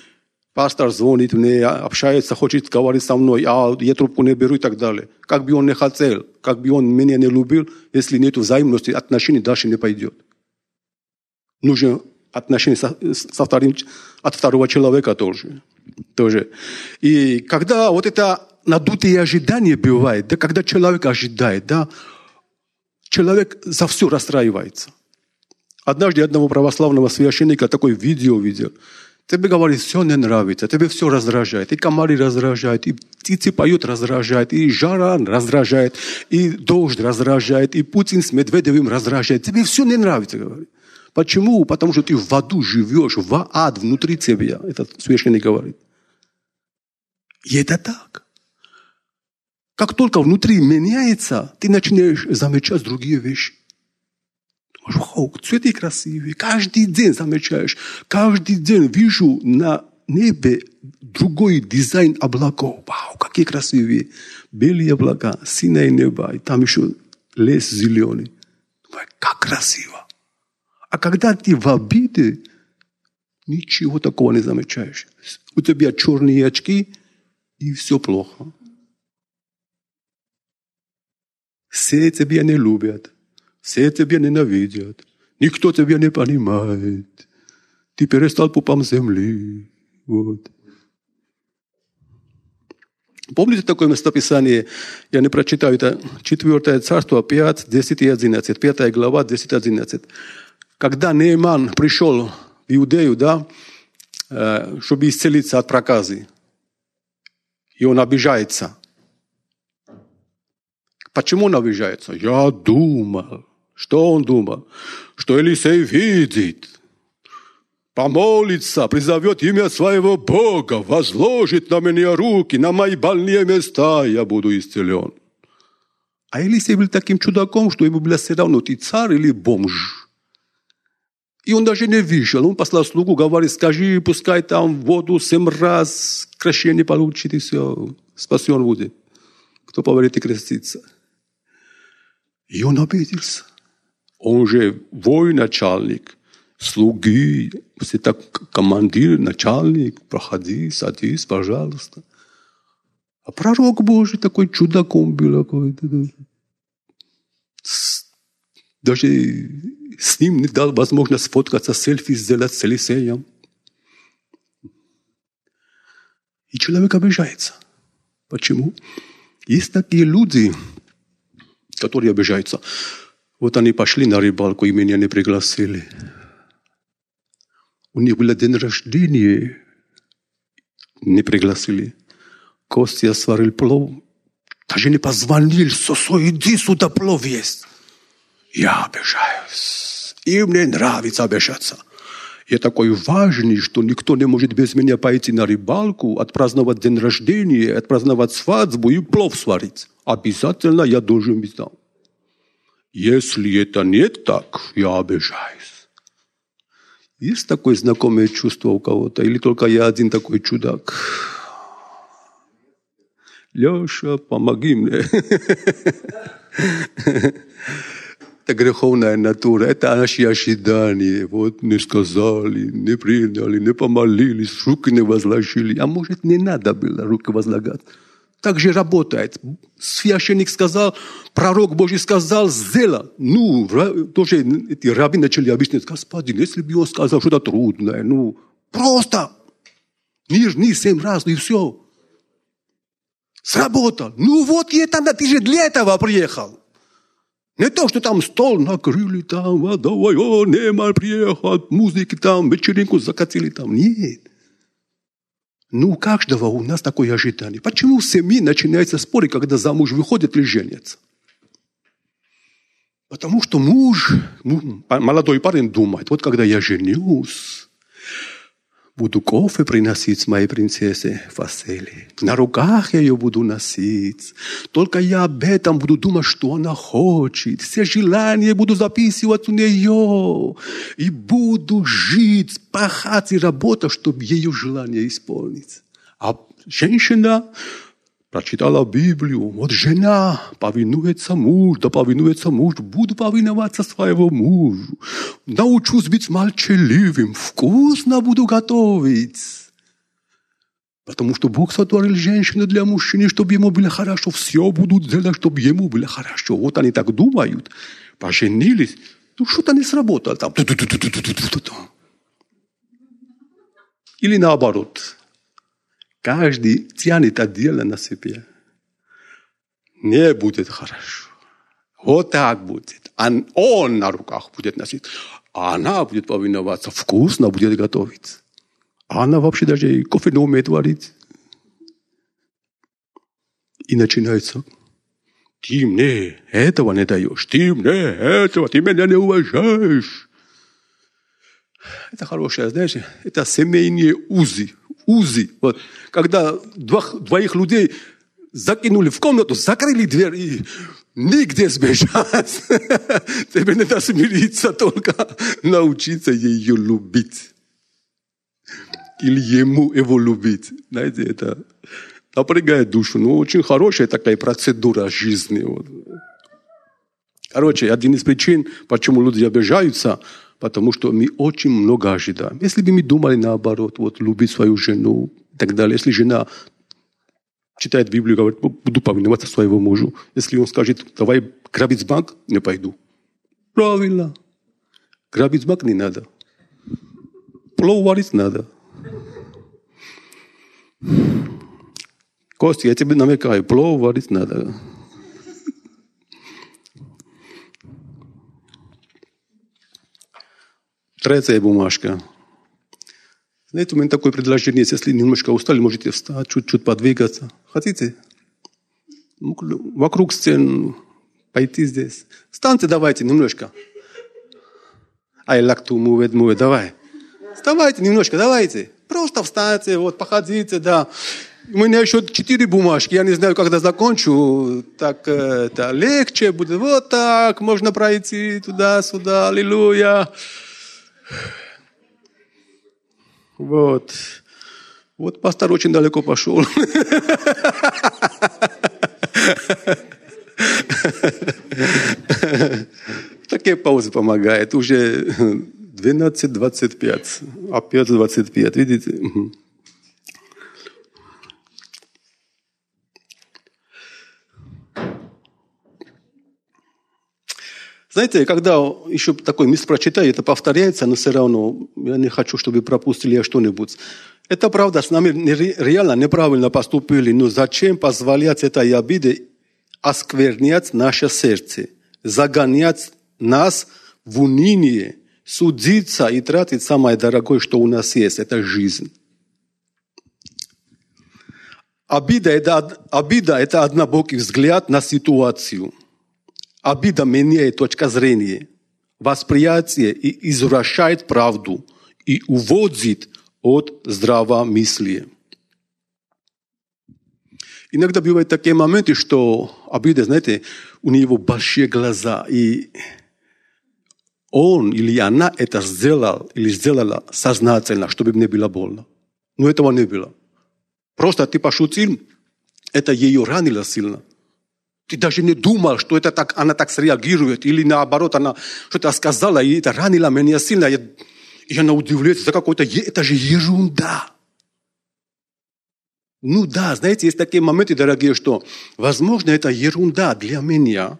S1: пастор звонит мне, общается, хочет говорить со мной, а я трубку не беру и так далее. Как бы он не хотел, как бы он меня не любил, если нет взаимности, отношения дальше не пойдет. Нужно отношения со, со вторым, от второго человека тоже. тоже. И когда вот это надутые ожидания бывает, да, когда человек ожидает, да, человек за все расстраивается. Однажды одного православного священника такое видео видел – Тебе говорит, все не нравится, тебе все раздражает. И комары раздражают, и птицы поют раздражает, и жара раздражает, и дождь раздражает, и Путин с Медведевым раздражает. Тебе все не нравится, говорит. Почему? Потому что ты в аду живешь, в ад внутри тебя, этот священник говорит. И это так. Как только внутри меняется, ты начинаешь замечать другие вещи. Вау, цветы красивые. Каждый день замечаешь. Каждый день вижу на небе другой дизайн облаков. Вау, какие красивые. Белые облака, синее небо. И там еще лес зеленый. Как красиво. А когда ты в обиде, ничего такого не замечаешь. У тебя черные очки, и все плохо. Все тебя не любят. Все тебя ненавидят. Никто тебя не понимает. Ты перестал пупом земли. Вот. Помните такое местописание? Я не прочитаю. Это 4 царство, 5, 10 и 11. 5 глава, 10 и 11. Когда Нейман пришел в Иудею, да, э, чтобы исцелиться от проказы, и он обижается. Почему он обижается? Я думал, что он думал? Что Елисей видит, помолится, призовет имя своего Бога, возложит на меня руки, на мои больные места, я буду исцелен. А Елисей был таким чудаком, что ему было все равно, ты царь или бомж. И он даже не вышел. Он послал слугу, говорит, скажи, пускай там воду семь раз крещение получит, и все, спасен будет. Кто поверит и крестится. И он обиделся. Он же военачальник, слуги, все так командир, начальник, проходи, садись, пожалуйста. А пророк Божий такой чудаком был какой-то. Даже с ним не дал возможность сфоткаться, селфи сделать с Елисеем. И человек обижается. Почему? Есть такие люди, которые обижаются. Вот они пошли на рыбалку и меня не пригласили. У них было день рождения, не пригласили. Костя сварил плов, даже не позвонил, сосо, иди сюда, плов есть. Я обижаюсь. И мне нравится обижаться. Я такой важный, что никто не может без меня пойти на рыбалку, отпраздновать день рождения, отпраздновать свадьбу и плов сварить. Обязательно я должен быть там. Если это не так, я обижаюсь. Есть такое знакомое чувство у кого-то? Или только я один такой чудак? Леша, помоги мне. Это греховная натура, это наши ожидания. Вот не сказали, не приняли, не помолились, руки не возложили. А может, не надо было руки возлагать. Так же работает. Священник сказал, пророк Божий сказал, сделал. Ну, тоже эти раби начали объяснять, господин, если бы он сказал что-то трудное, ну, просто нижний семь раз, и все. Сработал. Ну вот я тогда, ты же для этого приехал. Не то, что там стол накрыли, там, а давай, о, Неймар приехал, музыки там, вечеринку закатили там. Нет. Ну, у каждого у нас такое ожидание. Почему в семье начинается споры, когда замуж выходит или женится? Потому что муж, молодой парень думает, вот когда я женюсь, Буду кофе приносить моей принцессе Василии. На руках я ее буду носить. Только я об этом буду думать, что она хочет. Все желания буду записывать у нее. И буду жить, пахать и работать, чтобы ее желание исполнить. А женщина прочитала Библию. Вот жена повинуется муж, да повинуется муж. Буду повиноваться своего мужу. Научусь быть молчаливым. Вкусно буду готовить. Потому что Бог сотворил женщину для мужчины, чтобы ему было хорошо. Все будут делать, чтобы ему было хорошо. Вот они так думают. Поженились. Ну, что-то не сработало там. Или наоборот. Каждый тянет отдельно на себе. Не будет хорошо. Вот так будет. Он на руках будет носить. А она будет повиноваться. Вкусно будет готовить. А она вообще даже и кофе не умеет варить. И начинается. Ты мне этого не даешь. Ты мне этого. Ты меня не уважаешь. Это хорошее, знаешь, это семейные узы узы. Вот. Когда двох, двоих людей закинули в комнату, закрыли дверь и нигде сбежать. Тебе надо смириться, только научиться ее любить. Или ему его любить. Знаете, это напрягает душу. Но очень хорошая такая процедура жизни. Короче, один из причин, почему люди обижаются – потому что мы очень много ожидаем. Если бы мы думали наоборот, вот любить свою жену и так далее, если жена читает Библию, говорит, буду повиноваться своего мужу. Если он скажет, давай грабить банк, не пойду. Правильно. Грабить банк не надо. Плов варить надо. Костя, я тебе намекаю, плов варить надо. Третья бумажка. Знаете, у меня такое предложение есть. Если немножко устали, можете встать, чуть-чуть подвигаться. Хотите? Вокруг стен пойти здесь. Встаньте давайте немножко. I like to move it, move it. Давай. Вставайте немножко, давайте. Просто встаньте, вот, походите, да. У меня еще четыре бумажки. Я не знаю, когда закончу. Так это легче будет. Вот так. Можно пройти туда-сюда. Аллилуйя. Вот. Вот пастор очень далеко пошел. Такие паузы помогает. Уже 12.25. Опять 25. Видите? Знаете, когда еще такой мест прочитаю, это повторяется, но все равно я не хочу, чтобы пропустили что-нибудь. Это правда, с нами реально неправильно поступили, но зачем позволять этой обиде осквернять наше сердце, загонять нас в уныние, судиться и тратить самое дорогое, что у нас есть, это жизнь. Обида это, обида – это однобокий взгляд на ситуацию – Обида меняет точка зрения, восприятие и извращает правду и уводит от здравомыслия. Иногда бывают такие моменты, что обида, знаете, у него большие глаза, и он или она это сделал или сделала сознательно, чтобы мне было больно. Но этого не было. Просто ты пошутил, это ее ранило сильно. Ты даже не думал, что это так, она так среагирует, или наоборот, она что-то сказала, и это ранило меня сильно. И она удивляется, за какой-то, это же ерунда. Ну да, знаете, есть такие моменты, дорогие, что, возможно, это ерунда для меня,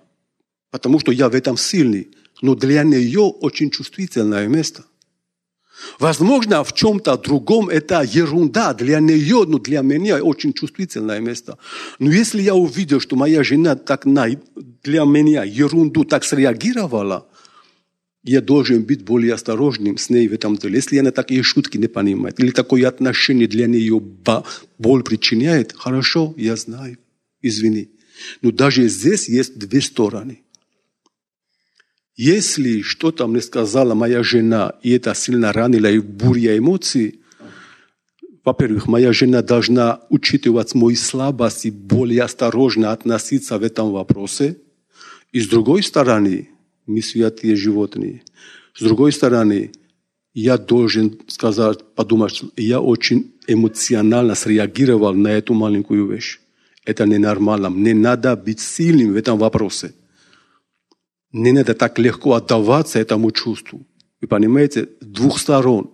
S1: потому что я в этом сильный, но для нее очень чувствительное место. Возможно, в чем-то другом это ерунда для нее, но для меня очень чувствительное место. Но если я увидел, что моя жена так на, для меня ерунду так среагировала, я должен быть более осторожным с ней в этом деле. Если она такие шутки не понимает, или такое отношение для нее боль причиняет, хорошо, я знаю, извини. Но даже здесь есть две стороны. Если что-то мне сказала моя жена, и это сильно ранило, и буря эмоций, во-первых, моя жена должна учитывать мои слабости, более осторожно относиться в этом вопросе. И с другой стороны, мы святые животные. С другой стороны, я должен сказать, подумать, что я очень эмоционально среагировал на эту маленькую вещь. Это ненормально. Мне надо быть сильным в этом вопросе. Не надо так легко отдаваться этому чувству. Вы понимаете, с двух сторон.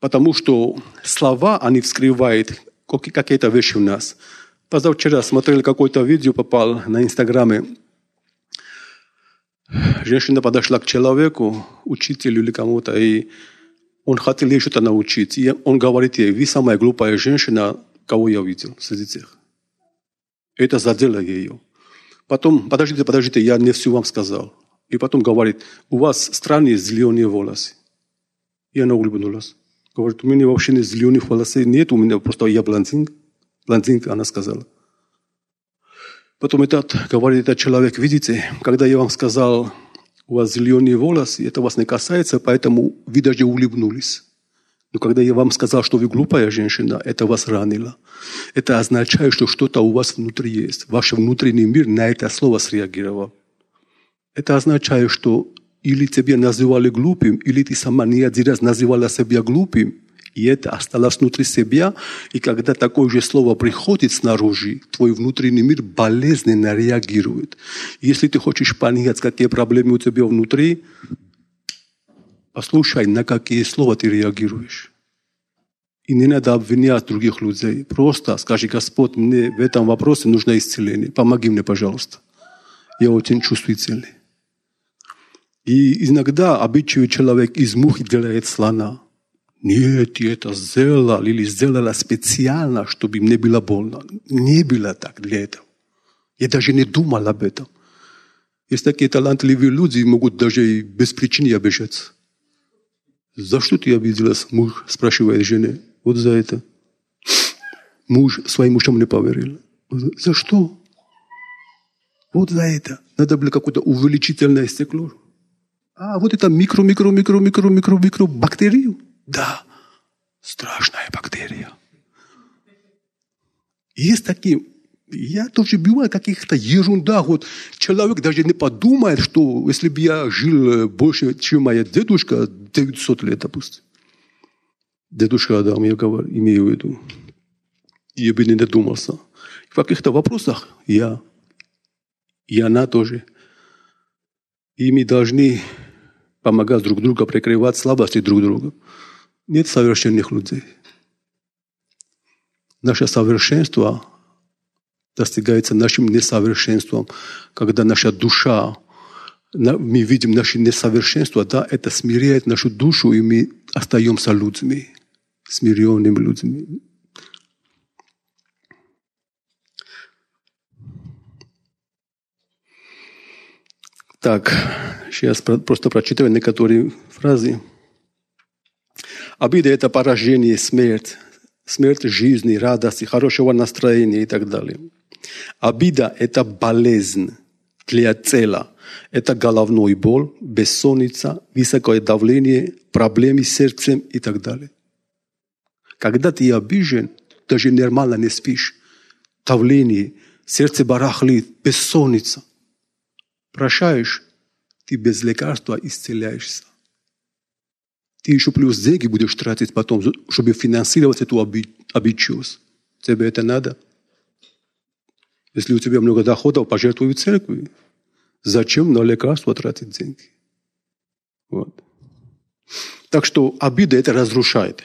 S1: Потому что слова, они вскрывают какие-то вещи у нас. Позавчера смотрели какое-то видео, попал на Инстаграме. Женщина подошла к человеку, учителю или кому-то, и он хотел ей что-то научить. И он говорит ей, вы самая глупая женщина, кого я видел среди тех. Это задело ее. Потом, подождите, подождите, я не все вам сказал. И потом говорит, у вас странные зеленые волосы. И она улыбнулась. Говорит, у меня вообще не зеленых волосов нет, у меня просто я блондинка. Блондинка, она сказала. Потом этот, говорит этот человек, видите, когда я вам сказал, у вас зеленые волосы, это вас не касается, поэтому вы даже улыбнулись. Но когда я вам сказал, что вы глупая женщина, это вас ранило. Это означает, что что-то у вас внутри есть. Ваш внутренний мир на это слово среагировал. Это означает, что или тебя называли глупым, или ты сама не один раз называла себя глупым, и это осталось внутри себя. И когда такое же слово приходит снаружи, твой внутренний мир болезненно реагирует. Если ты хочешь понять, какие проблемы у тебя внутри, Послушай, на какие слова ты реагируешь. И не надо обвинять других людей. Просто скажи, Господь, мне в этом вопросе нужно исцеление. Помоги мне, пожалуйста. Я очень чувствительный. И иногда обычный человек из мухи делает слона. Нет, я это сделал или сделала специально, чтобы мне было больно. Не было так для этого. Я даже не думал об этом. Есть такие талантливые люди, могут даже без причины обижаться. За что ты обиделась? Муж спрашивает жены. Вот за это. Муж своим ушам не поверил. За что? Вот за это. Надо было какое-то увеличительное стекло. А вот это микро, микро, микро, микро, микро, микро бактерию. Да, страшная бактерия. Есть такие я тоже бываю каких-то ерундах. Вот человек даже не подумает, что если бы я жил больше, чем моя дедушка, 900 лет, допустим. Дедушка Адам, я говорю, имею в виду. Я бы не додумался. В каких-то вопросах я, и она тоже. И мы должны помогать друг другу, прикрывать слабости друг друга. Нет совершенных людей. Наше совершенство достигается нашим несовершенством, когда наша душа, мы видим наши несовершенства, да, это смиряет нашу душу, и мы остаемся людьми, смиренными людьми. Так, сейчас просто прочитаю некоторые фразы. Обида – это поражение, смерть, смерть жизни, радости, хорошего настроения и так далее. Обида – это болезнь для тела. Это головной боль, бессонница, высокое давление, проблемы с сердцем и так далее. Когда ты обижен, даже нормально не спишь. Давление, сердце барахлит, бессонница. Прощаешь, ты без лекарства исцеляешься. Ты еще плюс деньги будешь тратить потом, чтобы финансировать эту обидчивость. Тебе это надо? Если у тебя много доходов, пожертвуй церкви. Зачем на лекарства тратить деньги? Вот. Так что обида это разрушает.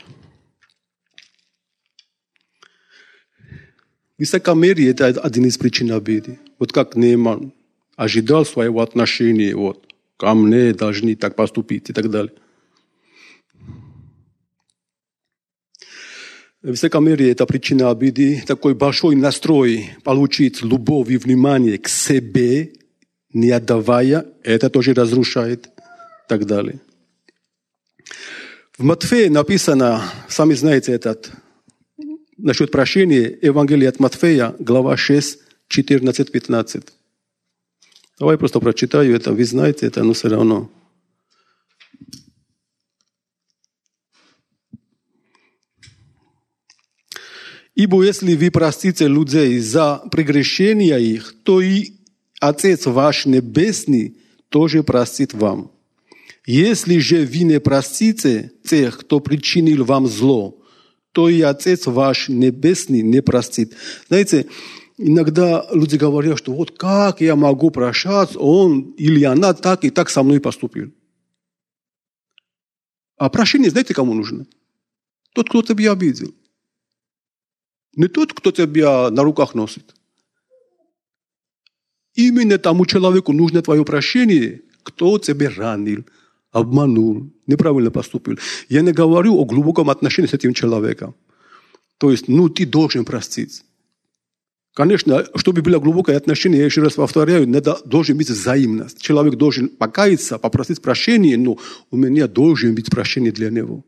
S1: Высокомерие – это один из причин обиды. Вот как Нейман ожидал своего отношения, вот, ко мне должны так поступить и так далее. Высокомерие – это причина обиды. Такой большой настрой получить любовь и внимание к себе, не отдавая, это тоже разрушает и так далее. В Матфея написано, сами знаете этот, насчет прощения, Евангелие от Матфея, глава 6, 14-15. Давай просто прочитаю это, вы знаете это, но все равно. Ибо если вы простите людей за прегрешения их, то и Отец ваш Небесный тоже простит вам. Если же вы не простите тех, кто причинил вам зло, то и Отец ваш Небесный не простит. Знаете, иногда люди говорят, что вот как я могу прощать, он или она так и так со мной поступил. А прощение, знаете, кому нужно? Тот, кто тебя обидел. Не тот, кто тебя на руках носит. Именно тому человеку нужно твое прощение, кто тебя ранил, обманул, неправильно поступил. Я не говорю о глубоком отношении с этим человеком. То есть, ну, ты должен простить. Конечно, чтобы было глубокое отношение, я еще раз повторяю, надо, должен быть взаимность. Человек должен покаяться, попросить прощения, но у меня должен быть прощение для него.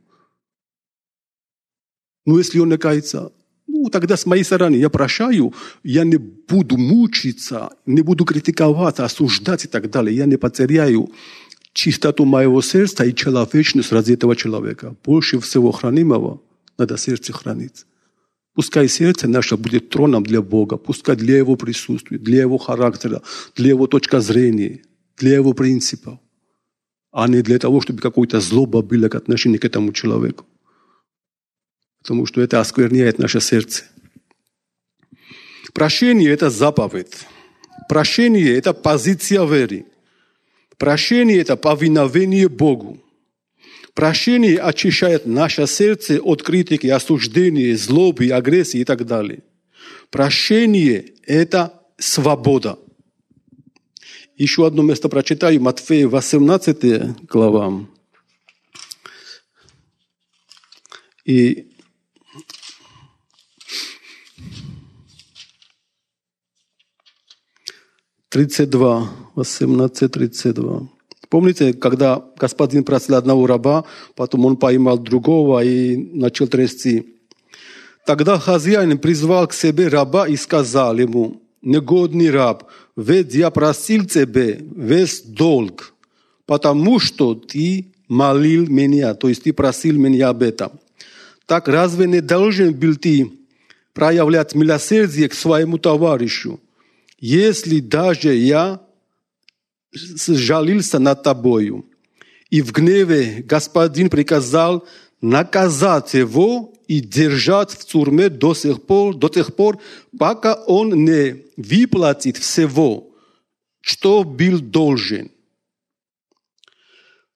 S1: Но если он не кается, ну, тогда с моей стороны я прощаю, я не буду мучиться, не буду критиковать, осуждать и так далее. Я не потеряю чистоту моего сердца и человечность ради этого человека. Больше всего хранимого надо сердце хранить. Пускай сердце наше будет троном для Бога, пускай для Его присутствия, для Его характера, для Его точки зрения, для Его принципов, а не для того, чтобы какое-то злоба было к отношению к этому человеку потому что это оскверняет наше сердце. Прощение – это заповедь. Прощение – это позиция веры. Прощение – это повиновение Богу. Прощение очищает наше сердце от критики, осуждения, злобы, агрессии и так далее. Прощение – это свобода. Еще одно место прочитаю, Матфея 18 глава. И 32, 18, 32. Помните, когда господин просил одного раба, потом он поймал другого и начал трясти. Тогда хозяин призвал к себе раба и сказал ему, негодный раб, ведь я просил тебе весь долг, потому что ты молил меня, то есть ты просил меня об этом. Так разве не должен был ты проявлять милосердие к своему товарищу? Если даже я сжалился над тобою, и в гневе господин приказал наказать его и держать в тюрьме до сих пор, до тех пор, пока он не выплатит всего, что был должен.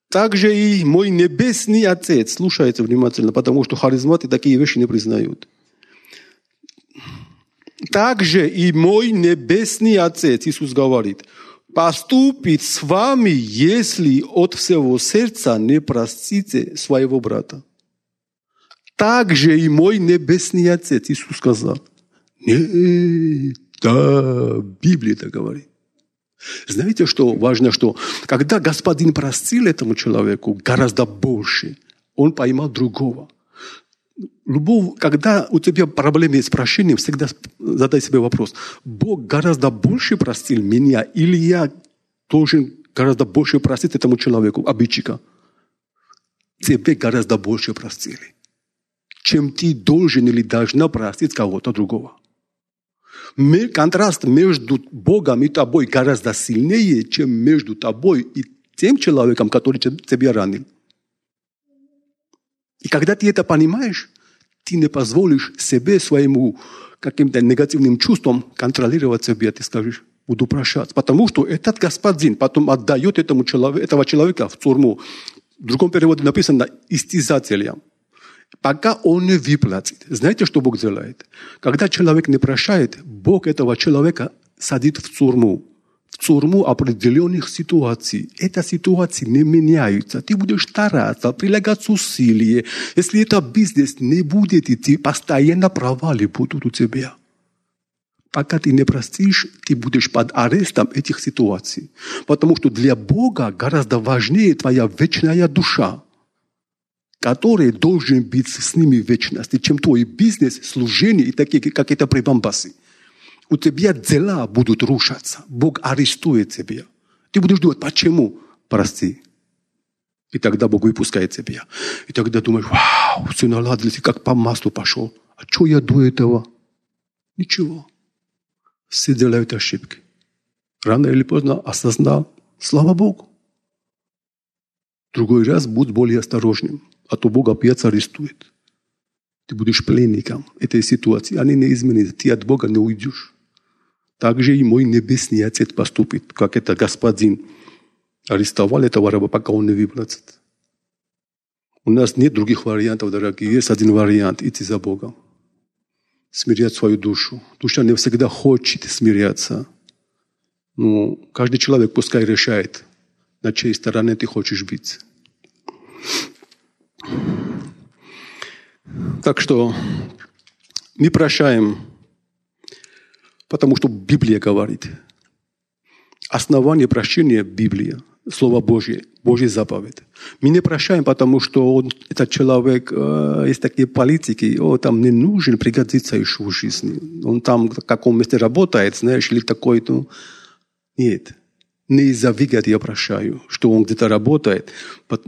S1: Также и мой небесный Отец, слушайте внимательно, потому что харизматы такие вещи не признают – также и мой небесный Отец, Иисус говорит, поступит с вами, если от всего сердца не простите своего брата. Также и мой небесный Отец, Иисус сказал. Нет, да, Библия это говорит. Знаете, что важно, что когда Господин простил этому человеку гораздо больше, он поймал другого – любовь, когда у тебя проблемы с прощением, всегда задай себе вопрос. Бог гораздо больше простил меня, или я должен гораздо больше простить этому человеку, обидчика? Тебе гораздо больше простили, чем ты должен или должна простить кого-то другого. Контраст между Богом и тобой гораздо сильнее, чем между тобой и тем человеком, который тебя ранил. И когда ты это понимаешь, ты не позволишь себе, своему каким-то негативным чувствам контролировать себя, ты скажешь, буду прощать. Потому что этот господин потом отдает этому человеку, этого человека в тюрьму. В другом переводе написано истязателям. Пока он не выплатит. Знаете, что Бог делает? Когда человек не прощает, Бог этого человека садит в тюрьму. В тюрьму определенных ситуаций. Эта ситуации не меняются. Ты будешь стараться, прилагать усилия. Если это бизнес не будет идти, постоянно провалы будут у тебя. Пока ты не простишь, ты будешь под арестом этих ситуаций. Потому что для Бога гораздо важнее твоя вечная душа который должен быть с ними в вечности, чем твой бизнес, служение и такие, как это прибамбасы. У тебя дела будут рушаться. Бог арестует тебя. Ты будешь думать, почему? Прости. И тогда Бог выпускает тебя. И тогда думаешь, вау, все наладилось, как по маслу пошел. А что я до этого? Ничего. Все делают ошибки. Рано или поздно осознал, слава Богу. Другой раз будь более осторожным а то Бог опять арестует. Ты будешь пленником этой ситуации. Они не изменятся. Ты от Бога не уйдешь. Так же и мой небесный Отец поступит, как это господин арестовал этого раба, пока он не выплатит. У нас нет других вариантов, дорогие. Есть один вариант – идти за Богом. Смирять свою душу. Душа не всегда хочет смиряться. Но каждый человек пускай решает, на чьей стороне ты хочешь быть. Так что мы прощаем, потому что Библия говорит. Основание прощения – Библия, Слово Божье, Божья заповедь. Мы не прощаем, потому что он, этот человек, э, есть такие политики, о, там не нужен, пригодится еще в жизни. Он там в каком месте работает, знаешь, или такой-то. Нет. Не из-за выгоды я прощаю, что он где-то работает.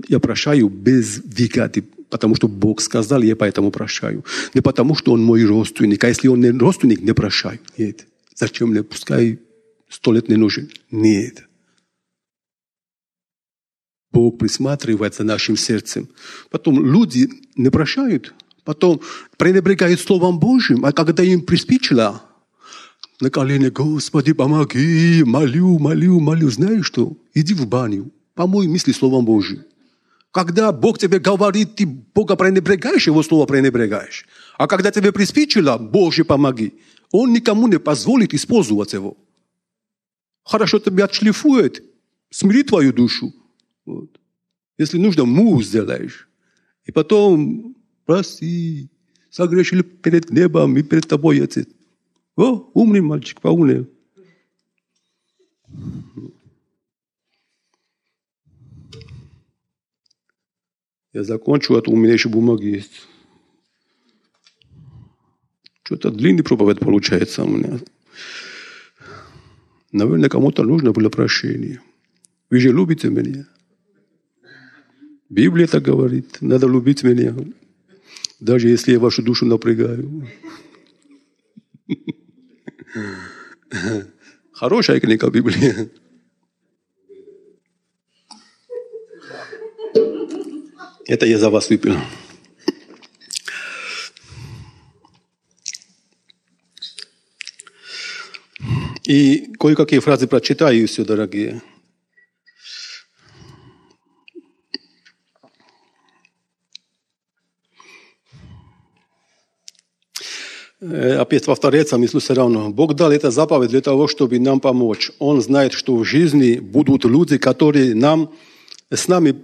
S1: Я прощаю без выгоды, потому что Бог сказал, я поэтому прощаю. Не потому, что он мой родственник. А если он не родственник, не прощаю. Нет. Зачем мне? Пускай сто лет не нужен. Нет. Бог присматривает за нашим сердцем. Потом люди не прощают. Потом пренебрегают Словом Божьим. А когда им приспичило, на колени, Господи, помоги, молю, молю, молю. Знаешь что? Иди в баню, помой мысли Словом Божьим. Когда Бог тебе говорит, ты Бога пренебрегаешь, Его Слово пренебрегаешь. А когда тебе приспичило, Боже, помоги. Он никому не позволит использовать его. Хорошо тебя отшлифует, смири твою душу. Вот. Если нужно, му сделаешь. И потом, прости, согрешили перед небом и перед тобой, Отец. О, умный мальчик, поумнее. Я закончу, а то у меня еще бумаги есть. Что-то длинный проповедь получается у меня. Наверное, кому-то нужно было прощение. Вы же любите меня. Библия так говорит. Надо любить меня. Даже если я вашу душу напрягаю. Хорошая книга Библии. Это я за вас выпил. И кое-какие фразы прочитаю все, дорогие. Э, опять повторяется, мыслю все равно. Бог дал это заповедь для того, чтобы нам помочь. Он знает, что в жизни будут люди, которые нам, с нами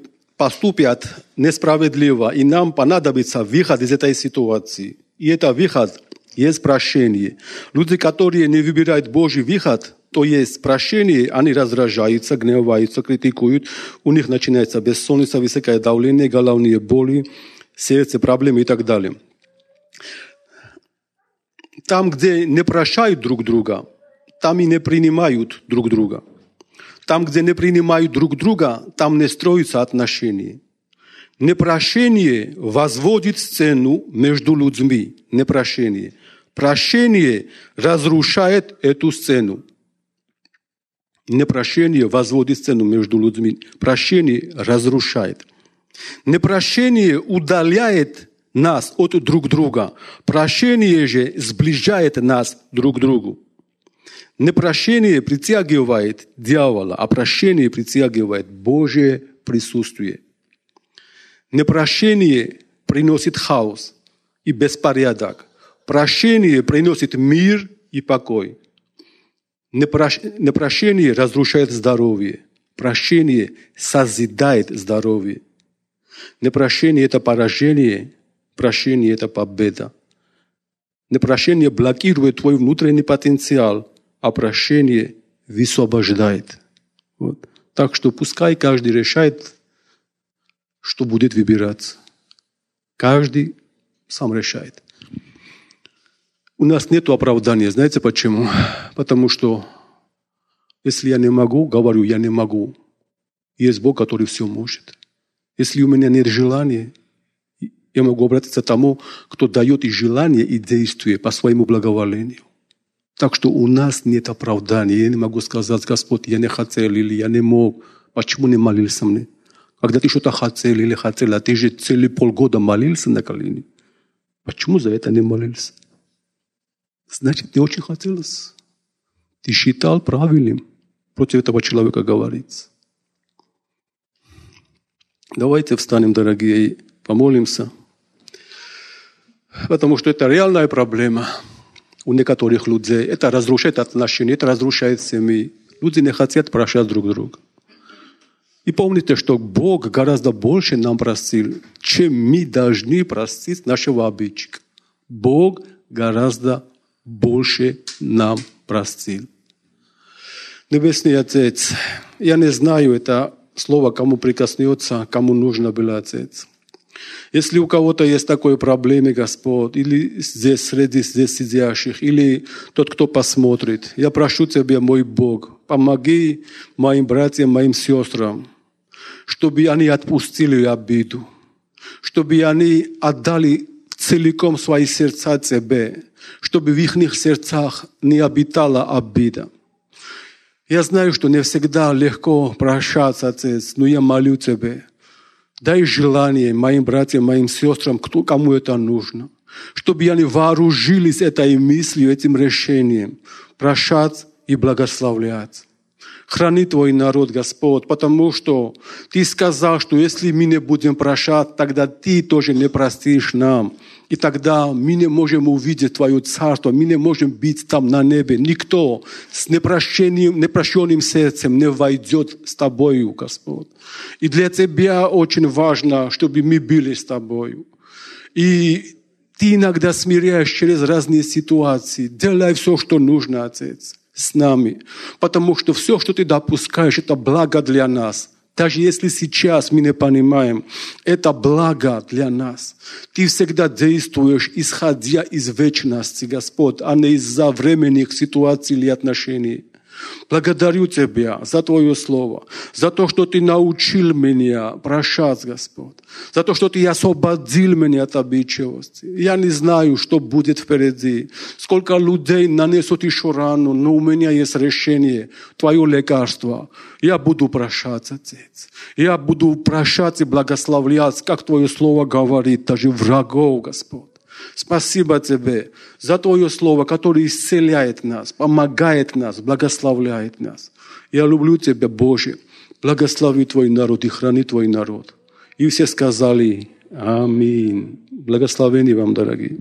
S1: поступят несправедливо, и нам понадобится выход из этой ситуации. И это выход есть прощение. Люди, которые не выбирают Божий выход, то есть прощение, они раздражаются, гневаются, критикуют, у них начинается бессонница, высокое давление, головные боли, сердце, проблемы и так далее. Там, где не прощают друг друга, там и не принимают друг друга. Там, где не принимают друг друга, там не строятся отношения. Непрощение возводит сцену между людьми. Непрощение. Прощение разрушает эту сцену. Непрощение возводит сцену между людьми. Прощение разрушает. Непрощение удаляет нас от друг друга. Прощение же сближает нас друг к другу. Непрощение притягивает дьявола, а прощение притягивает Божье присутствие. Непрощение приносит хаос и беспорядок. Прощение приносит мир и покой. Непрощение разрушает здоровье. Прощение созидает здоровье. Непрощение – это поражение, прощение – это победа. Непрощение блокирует твой внутренний потенциал, а прощение высвобождает. Вот. Так что пускай каждый решает, что будет выбираться. Каждый сам решает. У нас нет оправдания. Знаете почему? Потому что если я не могу, говорю, я не могу. Есть Бог, который все может. Если у меня нет желания, я могу обратиться к тому, кто дает и желание, и действие по своему благоволению. Так что у нас нет оправдания. Я не могу сказать, Господь, я не хотел или я не мог. Почему не молился мне? Когда ты что-то хотел или хотел, а ты же целые полгода молился на колени. Почему за это не молился? Значит, не очень хотелось. Ты считал правильным против этого человека говорить. Давайте встанем, дорогие, и помолимся. Потому что это реальная проблема у некоторых людей. Это разрушает отношения, это разрушает семьи. Люди не хотят прощать друг друга. И помните, что Бог гораздо больше нам простил, чем мы должны простить нашего обидчика. Бог гораздо больше нам простил. Небесный Отец, я не знаю это слово, кому прикоснется, кому нужно было Отец. Если у кого-то есть такой проблемы, Господь, или здесь, среди здесь сидящих, или тот, кто посмотрит, я прошу Тебя, мой Бог, помоги моим братьям, моим сестрам, чтобы они отпустили обиду, чтобы они отдали целиком свои сердца Тебе, чтобы в их сердцах не обитала обида. Я знаю, что не всегда легко прощаться, Отец, но я молю Тебя, дай желание моим братьям, моим сестрам, кто, кому это нужно, чтобы они вооружились этой мыслью, этим решением, прощать и благословлять. Храни Твой народ, Господь, потому что Ты сказал, что если мы не будем прощать, тогда Ты тоже не простишь нам. И тогда мы не можем увидеть Твое Царство, мы не можем быть там на небе. Никто с непрощенным, непрощенным сердцем не войдет с Тобою, Господь. И для Тебя очень важно, чтобы мы были с Тобою. И Ты иногда смиряешь через разные ситуации. Делай все, что нужно, Отец, с нами. Потому что все, что Ты допускаешь, это благо для нас – даже если сейчас мы не понимаем, это благо для нас. Ты всегда действуешь, исходя из вечности, Господь, а не из-за временных ситуаций или отношений. Благодарю Тебя за Твое Слово, за то, что Ты научил меня прощать, Господь, за то, что Ты освободил меня от обидчивости. Я не знаю, что будет впереди, сколько людей нанесут еще рану, но у меня есть решение, Твое лекарство. Я буду прощать, Отец. Я буду прощать и благословлять, как Твое Слово говорит, даже врагов, Господь. Спасибо Тебе за Твое Слово, которое исцеляет нас, помогает нас, благословляет нас. Я люблю Тебя, Боже. Благослови Твой народ и храни Твой народ. И все сказали Аминь. Благословение вам, дорогие.